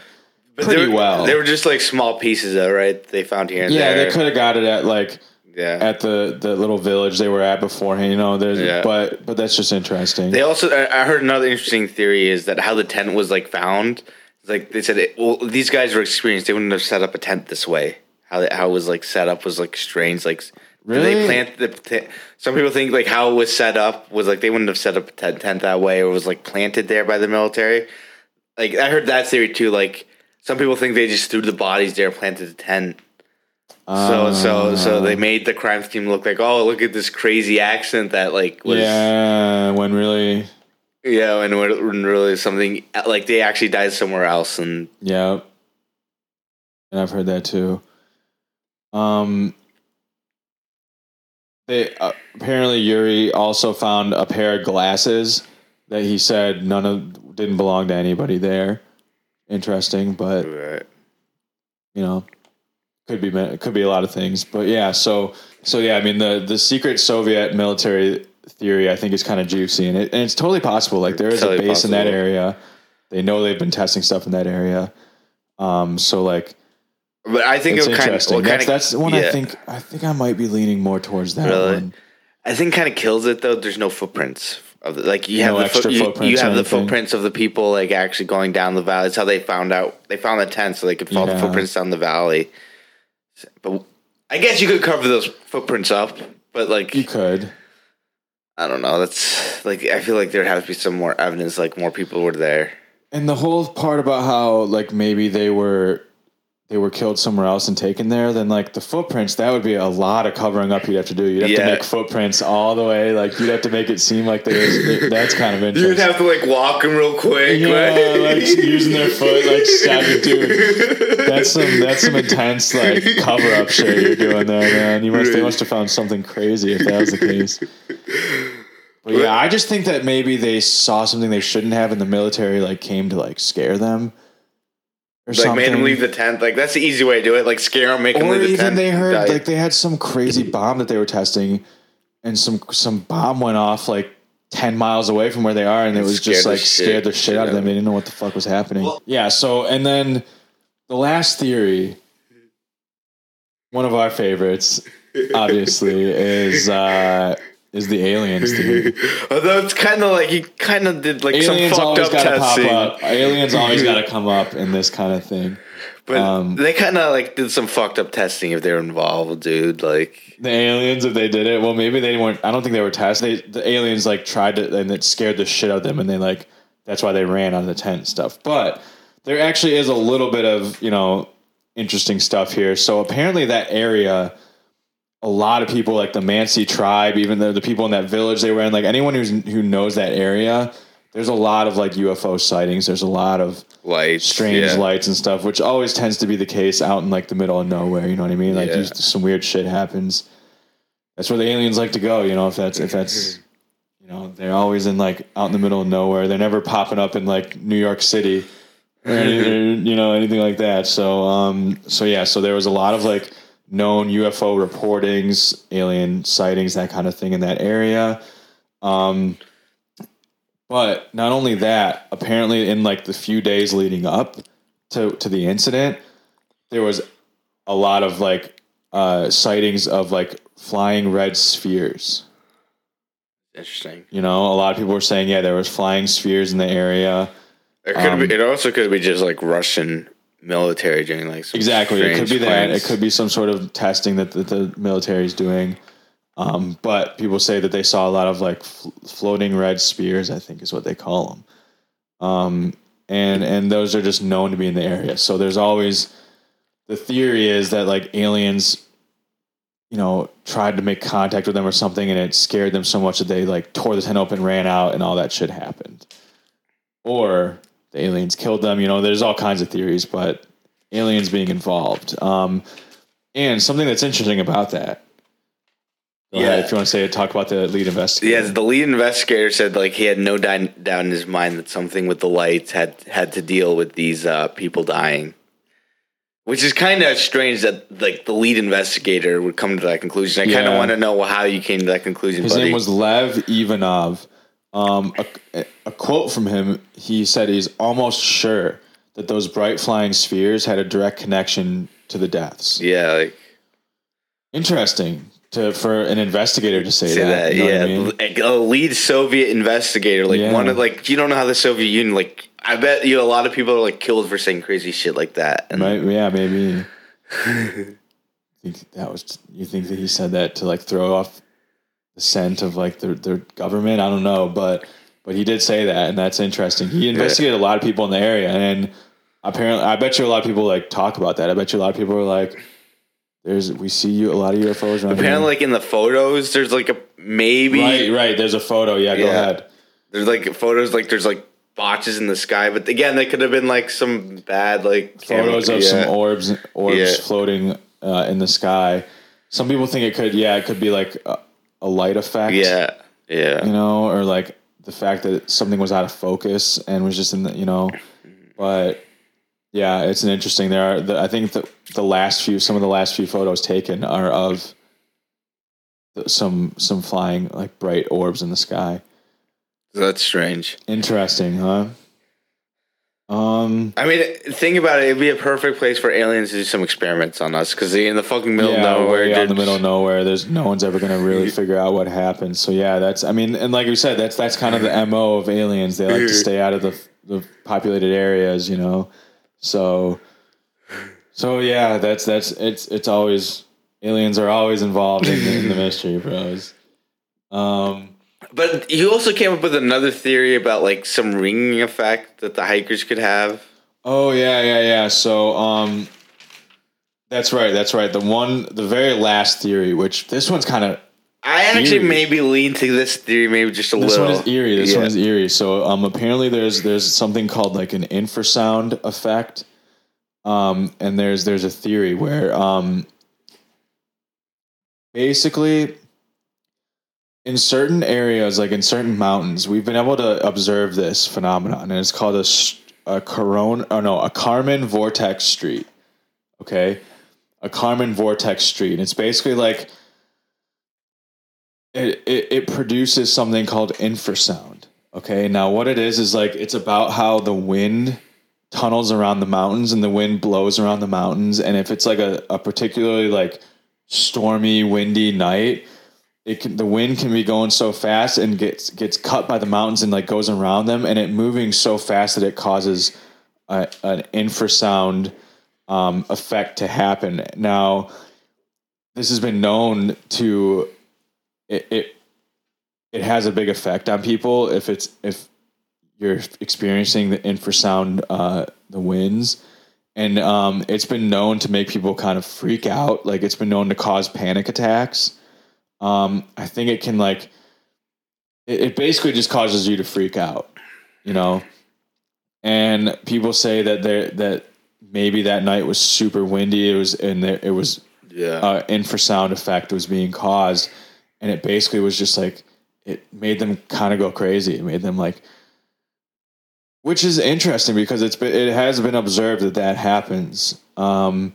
pretty they were, well. They were just like small pieces, though, right? They found here and yeah, there. they could have got it at like Yeah. at the the little village they were at beforehand. You know, there's Yeah. but but that's just interesting. They also, I I heard another interesting theory is that how the tent was like found. Like they said, it, well, these guys were experienced. They wouldn't have set up a tent this way. How it- how it was like set up was like strange. Like, Really? they plant the? T- some people think like how it was set up was like they wouldn't have set up a tent, tent that way, or was like planted there by the military. Like I heard that theory too. Like some people think they just threw the bodies there, planted the tent. So so so they made the crime team look like oh look at this crazy accident that like was yeah, when really, yeah, and when when really something like they actually died somewhere else, and yeah. And I've heard that too. Um, they uh, apparently Yuri also found a pair of glasses that he said none of didn't belong to anybody there. Interesting, but you know could be it could be a lot of things but yeah so so yeah i mean the the secret soviet military theory i think is kind of juicy and, it, and it's totally possible like there is Totally a base in that area. They know they've been testing stuff in that area. Um so like but I think it's it would kind of interesting that's, the one i think i think i might be leaning more towards that Really? one I think kind of kills it though. There's no footprints of the, like you No have the foot, you, footprints you have the anything? footprints of the people like actually going down the valley. That's how they found out. They found the tent so they could follow Yeah. the footprints down the valley. But I guess you could cover those footprints up. But like you could I don't know. That's like I feel like there has to be some more evidence. Like more people were there. and the whole part about how like maybe they were they were killed somewhere else and taken there then like the footprints that would be a lot of covering up you'd have to do you'd have to make footprints all the way like you'd have to make it seem like there's that's kind of interesting You'd have to like walk them real quick. yeah, right? like using their foot, like stabbing, dude. That's some that's some intense like cover up shit you're doing there, man. You must they must have found something crazy if that was the case. But yeah, I just think that maybe they saw something they shouldn't have, and the military like came to like scare them, like something. made them leave the tent. Like that's the easy way to do it. Like scare them, make them or leave the even tent. they heard die. like they had some crazy bomb that they were testing, and some some bomb went off like. 10 miles away from where they are and it was just like shit- scared the shit out of them they didn't know what the fuck was happening Well- yeah so and then the last theory one of our favorites obviously is uh is the aliens theory Although it's kind of like he kind of did like aliens some fucked up testing, up. Aliens always gotta come up in this kind of thing. But um, they kind of like did some fucked up testing if they're involved, dude. Like the aliens if they did it well maybe they weren't i don't think they were tested they, the aliens like tried to and it scared the shit out of them and they like that's why they ran out of the tent and stuff. But there actually is a little bit of you know interesting stuff here. So apparently that area a lot of people like the mansi tribe even the, the people in that village they were in like anyone who's who knows that area there's a lot of like ufo sightings there's a lot of lights, strange yeah. lights and stuff, which always tends to be the case out in like the middle of nowhere. You know what I mean? Like Yeah. some weird shit happens. That's where the aliens like to go. You know, if that's if that's you know they're always in like out in the middle of nowhere. They're never popping up in like New York City or, any, or, you know anything like that. So um so yeah, so there was a lot of like known UFO reportings, alien sightings, that kind of thing in that area. Um, but not only that, apparently in like the few days leading up to to the incident, there was a lot of like uh, sightings of like flying red spheres. Interesting. You know, a lot of people were saying, yeah, there was flying spheres in the area. It could Um, be. It also could be just like Russian military doing like some Exactly, it could be that. It could be some sort of testing that the, the military is doing. Um, but people say that they saw a lot of like fl- floating red spears. I think is what they call them. Um, and and those are just known to be in the area. So there's always the theory is that like aliens, you know, tried to make contact with them or something, and it scared them so much that they like tore the tent open, ran out, and all that shit happened. Or the aliens killed them. You know, there's all kinds of theories, but aliens being involved. Um, and something that's interesting about that. Yeah. ahead if you want to say it. Talk about the lead investigator. Yes, the lead investigator said like he had no di- doubt in his mind that something with the lights had had to deal with these uh, people dying, which is kind of strange that like the lead investigator would come to that conclusion. I kind of Yeah. want to know how you came to that conclusion. His buddy. name was Lev Ivanov. Um, a, a quote from him: He said he's almost sure that those bright flying spheres had a direct connection to the deaths. Yeah, like Interesting to for an investigator to say, say that. that. know yeah, I mean? A lead Soviet investigator, like Yeah. one of like you don't know how the Soviet Union like. I bet you a lot of people are like killed for saying crazy shit like that. And Right? Yeah, maybe. think that was you think that he said that to like throw off the scent of like their the government? I don't know, but but he did say that, and that's interesting. He investigated a lot of people in the area, and apparently, I bet you a lot of people like talk about that. I bet you a lot of people are like, "There's we see you a lot of UFOs around apparently, here." like in the photos, there's like a maybe Right, right. There's a photo. Yeah, go ahead. there's like photos like there's like botches in the sky, but again, they could have been like some bad like Photos camera- of some orbs, orbs Yeah. floating uh, in the sky. Some people think it could, yeah, it could be like a, a light effect. Yeah, yeah. you know, or like the fact that something was out of focus and was just in the, you know, but yeah, it's an interesting. There are, the, I think the the last few, some of the last few photos taken are of some some flying like bright orbs in the sky. That's strange. Interesting, huh? Um, I mean, think about it. It'd be a perfect place for aliens to do some experiments on us because in the fucking middle yeah, of nowhere. in the middle of nowhere. There's no one's ever gonna really figure out what happened. So yeah, that's. I mean, and like you said, that's that's kind of the mo of aliens. They like to stay out of the the populated areas, you know. So, so yeah, that's that's it's it's always aliens are always involved in, in the mystery, bros. Um, But you also came up with another theory about like some ringing effect that the hikers could have. Oh yeah, yeah, yeah. So um that's right, that's right. The one the very last theory, which this one's kind of I actually Eerie. maybe lean to this theory, maybe just a this little. one is eerie. This Yeah. one is eerie. So um apparently there's there's something called like an infrasound effect. Um and there's there's a theory where um basically in certain areas like in certain mountains we've been able to observe this phenomenon and it's called a, a corona oh no a Karman vortex street okay? A Karman vortex street. It's basically like it, it, it produces something called infrasound okay? Now what it is is like it's about how the wind tunnels around the mountains and the wind blows around the mountains and if it's like a, a particularly like stormy windy night it can, the wind can be going so fast and gets gets cut by the mountains and like goes around them and it moving so fast that it causes a, an infrasound um, effect to happen. Now, this has been known to it, it it has a big effect on people if it's if you're experiencing the infrasound uh, the winds. And um, it's been known to make people kind of freak out. Like it's been known to cause panic attacks um, I think it can like it, it basically just causes you to freak out, you know. And people say that there that maybe that night was super windy. It was and there, it was Yeah. uh, infrasound effect was being caused, and it basically was just like it made them kind of go crazy. It made them like, which is interesting because it's been it has been observed that that happens. Um,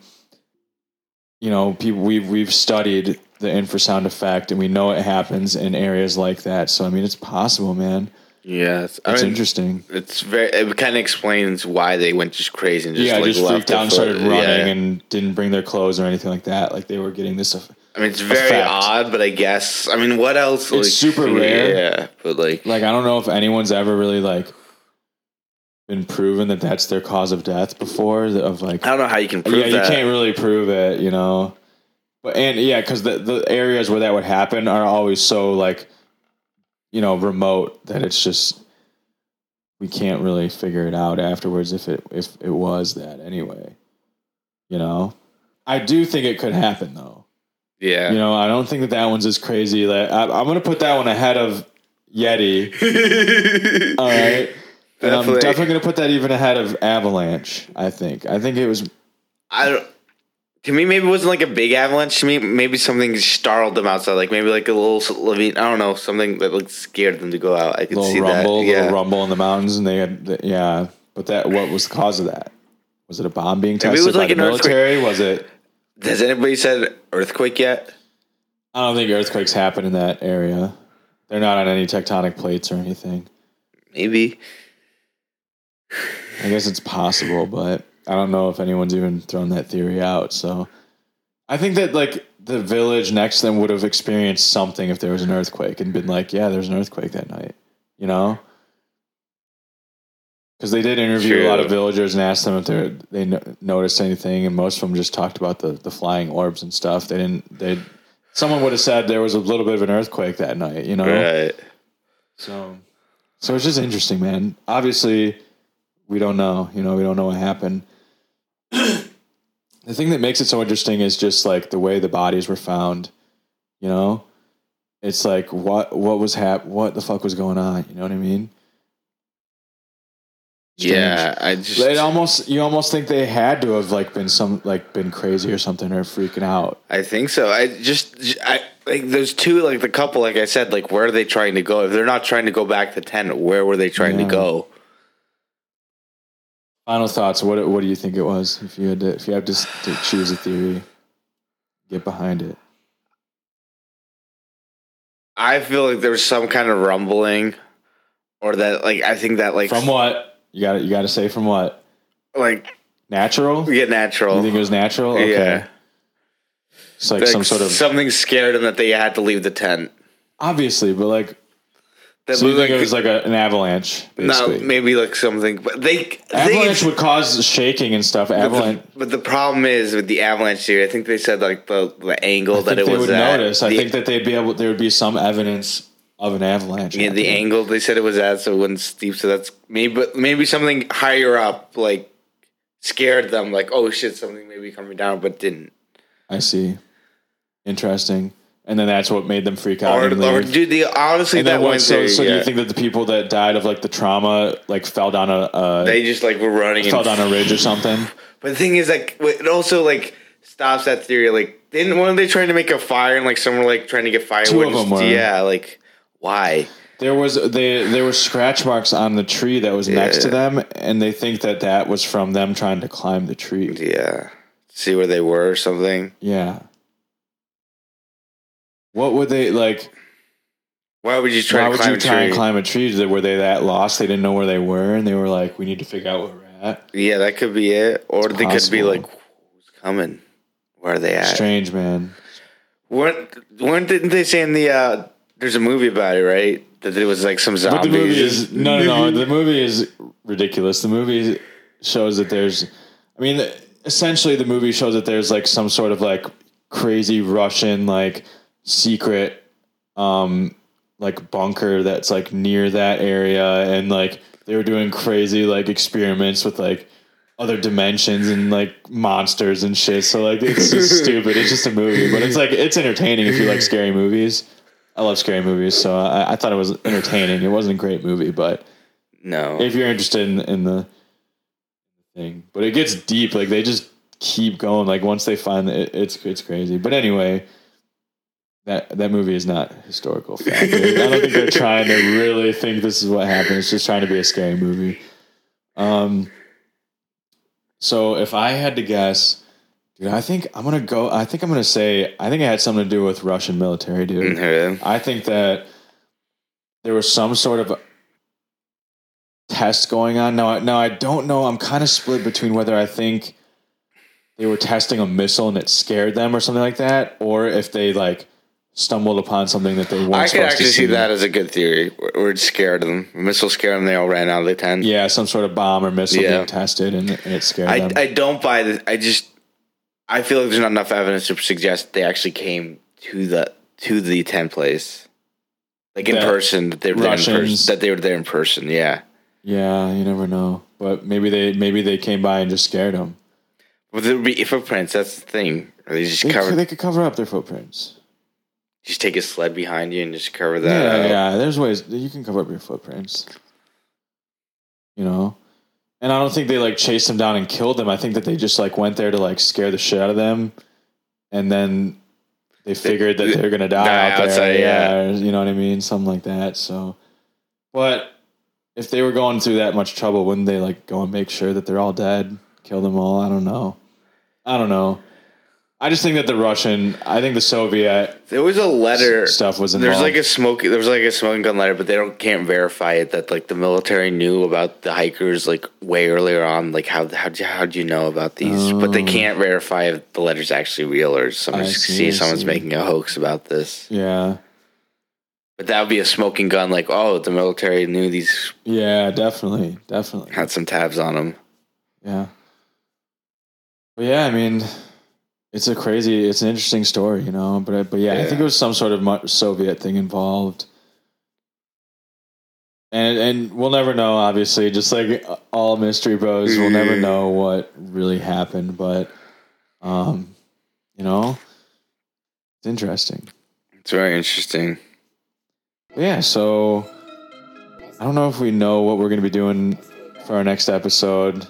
you know, people we've we've studied the infrasound effect, and we know it happens in areas like that. So I mean, it's possible, man. yes. I It's mean, interesting. It's very. It kind of explains why they went just crazy and just yeah, like just left freaked out and started running yeah. and didn't bring their clothes or anything like that. Like they were getting this. I mean, it's very effect. odd, but I guess. I mean, what else? It's super rare. Yeah, but like, like I don't know if anyone's ever really like been proven that that's their cause of death before of like I don't know how you can prove yeah that. you can't really prove it you know but and yeah because the, the areas where that would happen are always so like you know remote that it's just we can't really figure it out afterwards if it if it was that anyway you know I do think it could happen though yeah. you know I don't think that that one's as crazy that I, I'm gonna put that one ahead of Yeti all right. And I'm Definitely. definitely going to put that even ahead of Avalanche, I think. I think it was. I don't. To me, maybe it wasn't like a big avalanche. To me, maybe something startled them outside. Like maybe like a little. I mean, I don't know, something that like scared them to go out. I could little see rumble, that. Yeah. little rumble in the mountains, and they had, the, yeah. But that, what was the cause of that? Was it a bomb being it tested was by like the an earthquake. military? Was it? Has anybody said earthquake yet? I don't think earthquakes happen in that area. They're not on any tectonic plates or anything. Maybe. I guess it's possible, but I don't know if anyone's even thrown that theory out. So I think that like the village next to them would have experienced something if there was an earthquake and been like, yeah, there's an earthquake that night, you know? Because they did interview a lot of villagers and asked them if they they no- noticed anything, and most of them just talked about the the flying orbs and stuff. They didn't. They someone would have said there was a little bit of an earthquake that night, you know? Right. So, so it's just interesting, man. Obviously, we don't know. You know, we don't know what happened. The thing that makes it so interesting is just like the way the bodies were found. You know, it's like what what was hap what the fuck was going on. You know what I mean? Strange. Yeah, I just It almost you almost think they had to have like been some like been crazy or something or freaking out. I think so. I just I like those two like the couple like I said like where are they trying to go? If they're not trying to go back to ten, where were they trying Yeah. to go? Final thoughts. What what do you think it was? If you had to, if you had to, to choose a theory, get behind it. I feel like there was some kind of rumbling, or that like I think that like From what? You got You got to say from what? like Natural? get natural. You think it was natural? Okay. Yeah. It's like, Like some sort of something scared them that they had to leave the tent. obviously, but like That so you think it was like a, an avalanche? no, maybe like something, but they avalanche they, would cause shaking and stuff. but Avalanche. the, but the problem is with the avalanche theory. I think they said like the the angle that it they was would at. notice. I think that they'd be able. There would be some evidence of an avalanche. Yeah, the happening. angle they said it was at, so it wasn't steep. So that's maybe maybe something higher up, like scared them, like oh shit, something may be coming down, but didn't. I see. Interesting. And then that's what made them freak out. Or, and or dude, the honestly And that one so, theory, so do yeah. you think that the people that died of like the trauma like fell down a uh, they just like were running fell down a ridge or something? But the thing is, like, it also like stops that theory. Like, didn't one of they trying to make a fire and like someone were like trying to get firewood? Two of them were. Yeah, like why? There was they there were scratch marks on the tree that was next to them, and they think that that was from them trying to climb the tree. Yeah, see where they were or something. Yeah. What would they like? Why would you try Why to would climb you a try and tree? climb a tree? Did- Were they that lost? They didn't know where they were, and they were like, "We need to figure out where we're at." Yeah, that could be it. Or It's they could be like, who's coming? Where are they at? Strange, man. Weren't weren't didn't they say in the uh there's a movie about it, right? That it was like some But zombies. the movie is no, no, no. The movie is ridiculous. The movie shows that there's, I mean, essentially, the movie shows that there's like some sort of like crazy Russian like secret, um, like bunker that's like near that area, and like they were doing crazy like experiments with like other dimensions and like monsters and shit. So like it's just stupid. It's just a movie, but it's like it's entertaining if you like scary movies. I love scary movies, so I, I thought it was entertaining. It wasn't a great movie, but no. if you're interested in, in the thing, but it gets deep. Like they just keep going. Like once they find it, it's it's crazy. But anyway, that that movie is not historical fact. I don't think they're trying to really think this is what happened. It's just trying to be a scary movie. Um. So if I had to guess, dude, I think I'm gonna go. I think I'm gonna say. I think it had something to do with Russian military, dude. Mhm. I think that there was some sort of test going on. Now, now I don't know. I'm kind of split between whether I think they were testing a missile and it scared them or something like that, or if they like stumbled upon something that they weren't. I could actually to see that as a good theory. Where it scared them. A missile scared them. They all ran out of the tent. Yeah, some sort of bomb or missile Yeah. being tested and, and it scared I, them. I don't buy this. I just I feel like there's not enough evidence to suggest they actually came to the to the tent place, like in That person. That they were there in person. That they were there in person. Yeah, yeah, you never know. But maybe they maybe they came by and just scared them. but there would be footprints. That's the thing. Or they just They, cover. could, they could cover up their footprints. Just take a sled behind you and just cover that. Yeah, up. yeah. There's ways you can cover up your footprints. You know, and I don't think they like chased them down and killed them. I think that they just like went there to like scare the shit out of them, and then they figured that they're gonna die, Die out there. outside, yeah. or, you know what I mean, something like that. So, but if they were going through that much trouble, wouldn't they like go and make sure that they're all dead, kill them all? I don't know. I don't know. I just think that the Russian, I think the Soviet, There was a letter. Stuff was There's involved. like a smoke. There was like a smoking gun letter, but they don't can't verify it. That like the military knew about the hikers like way earlier on. Like how how how do you know about these? But they can't oh. verify if the letter's actually real or someone's Oh. See, see, someone's see. making a hoax about this. yeah, But that would be a smoking gun. Like oh, the military knew these yeah, definitely, definitely, had some tabs on them. yeah. But yeah, I mean, it's a crazy, it's an interesting story, you know. But but yeah, I think it was some sort of Soviet thing involved. And and we'll never know, obviously. Just like all mystery bros, we'll never Mhm. know what really happened. But, um, you know, it's interesting. It's very interesting. Yeah, so I don't know if we know what we're going to be doing for our next episode.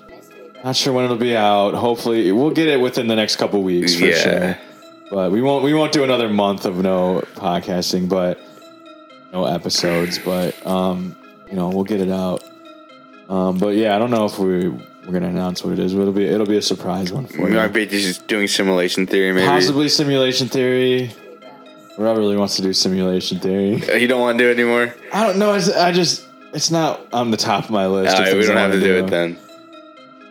Not sure when it'll be out. Hopefully, we'll get it within the next couple weeks for Yeah. sure. But we won't we won't do another month of no podcasting, but no episodes. But um, you know, we'll get it out. Um, but yeah, I don't know if we we're gonna announce what it is. But it'll be it'll be a surprise one for We you. might be just doing simulation theory. Maybe Possibly simulation theory. Rob really wants to do simulation theory. you don't want to do it anymore. I don't know. I just it's not on the top of my list. Right, we don't have to do it then.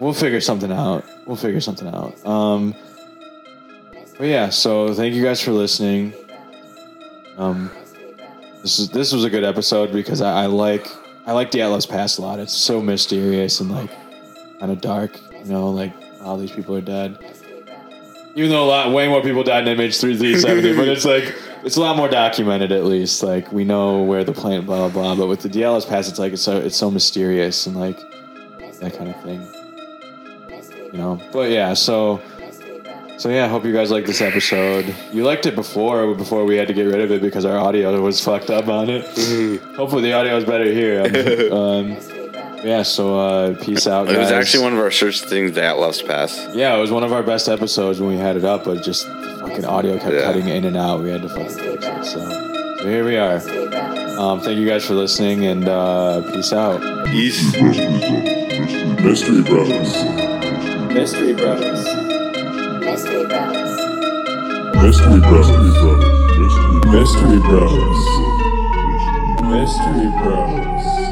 We'll figure something out. We'll figure something out. Um, but yeah, so thank you guys for listening. Um, this is this was a good episode because I, I like I like the Dyatlov Pass a lot. It's so mysterious and like kind of dark. You know, like all these people are dead. Even though a lot, way more people died in MH370, but it's like it's a lot more documented at least. Like we know where the plant, blah blah blah. But with the Dyatlov pass, it's like it's so it's so mysterious and like that kind of thing. You know, but yeah. So so yeah, I hope you guys like this episode. You liked it before before we had to get rid of it because our audio was fucked up on it. Hopefully the audio is better here. Um, yeah. So uh, peace out. It was guys. actually one of our search things Dyatlov pass. Yeah, it was one of our best episodes when we had it up, but just the fucking audio kept Yeah. cutting in and out. We had to fucking fix it. So, so here we are. Um, thank you guys for listening and uh, peace out. Peace. Mystery Brothers. Mystery Brothers. Mystery Brothers. Mystery Brothers. Mystery Brothers. Mystery Brothers. Mystery Brothers.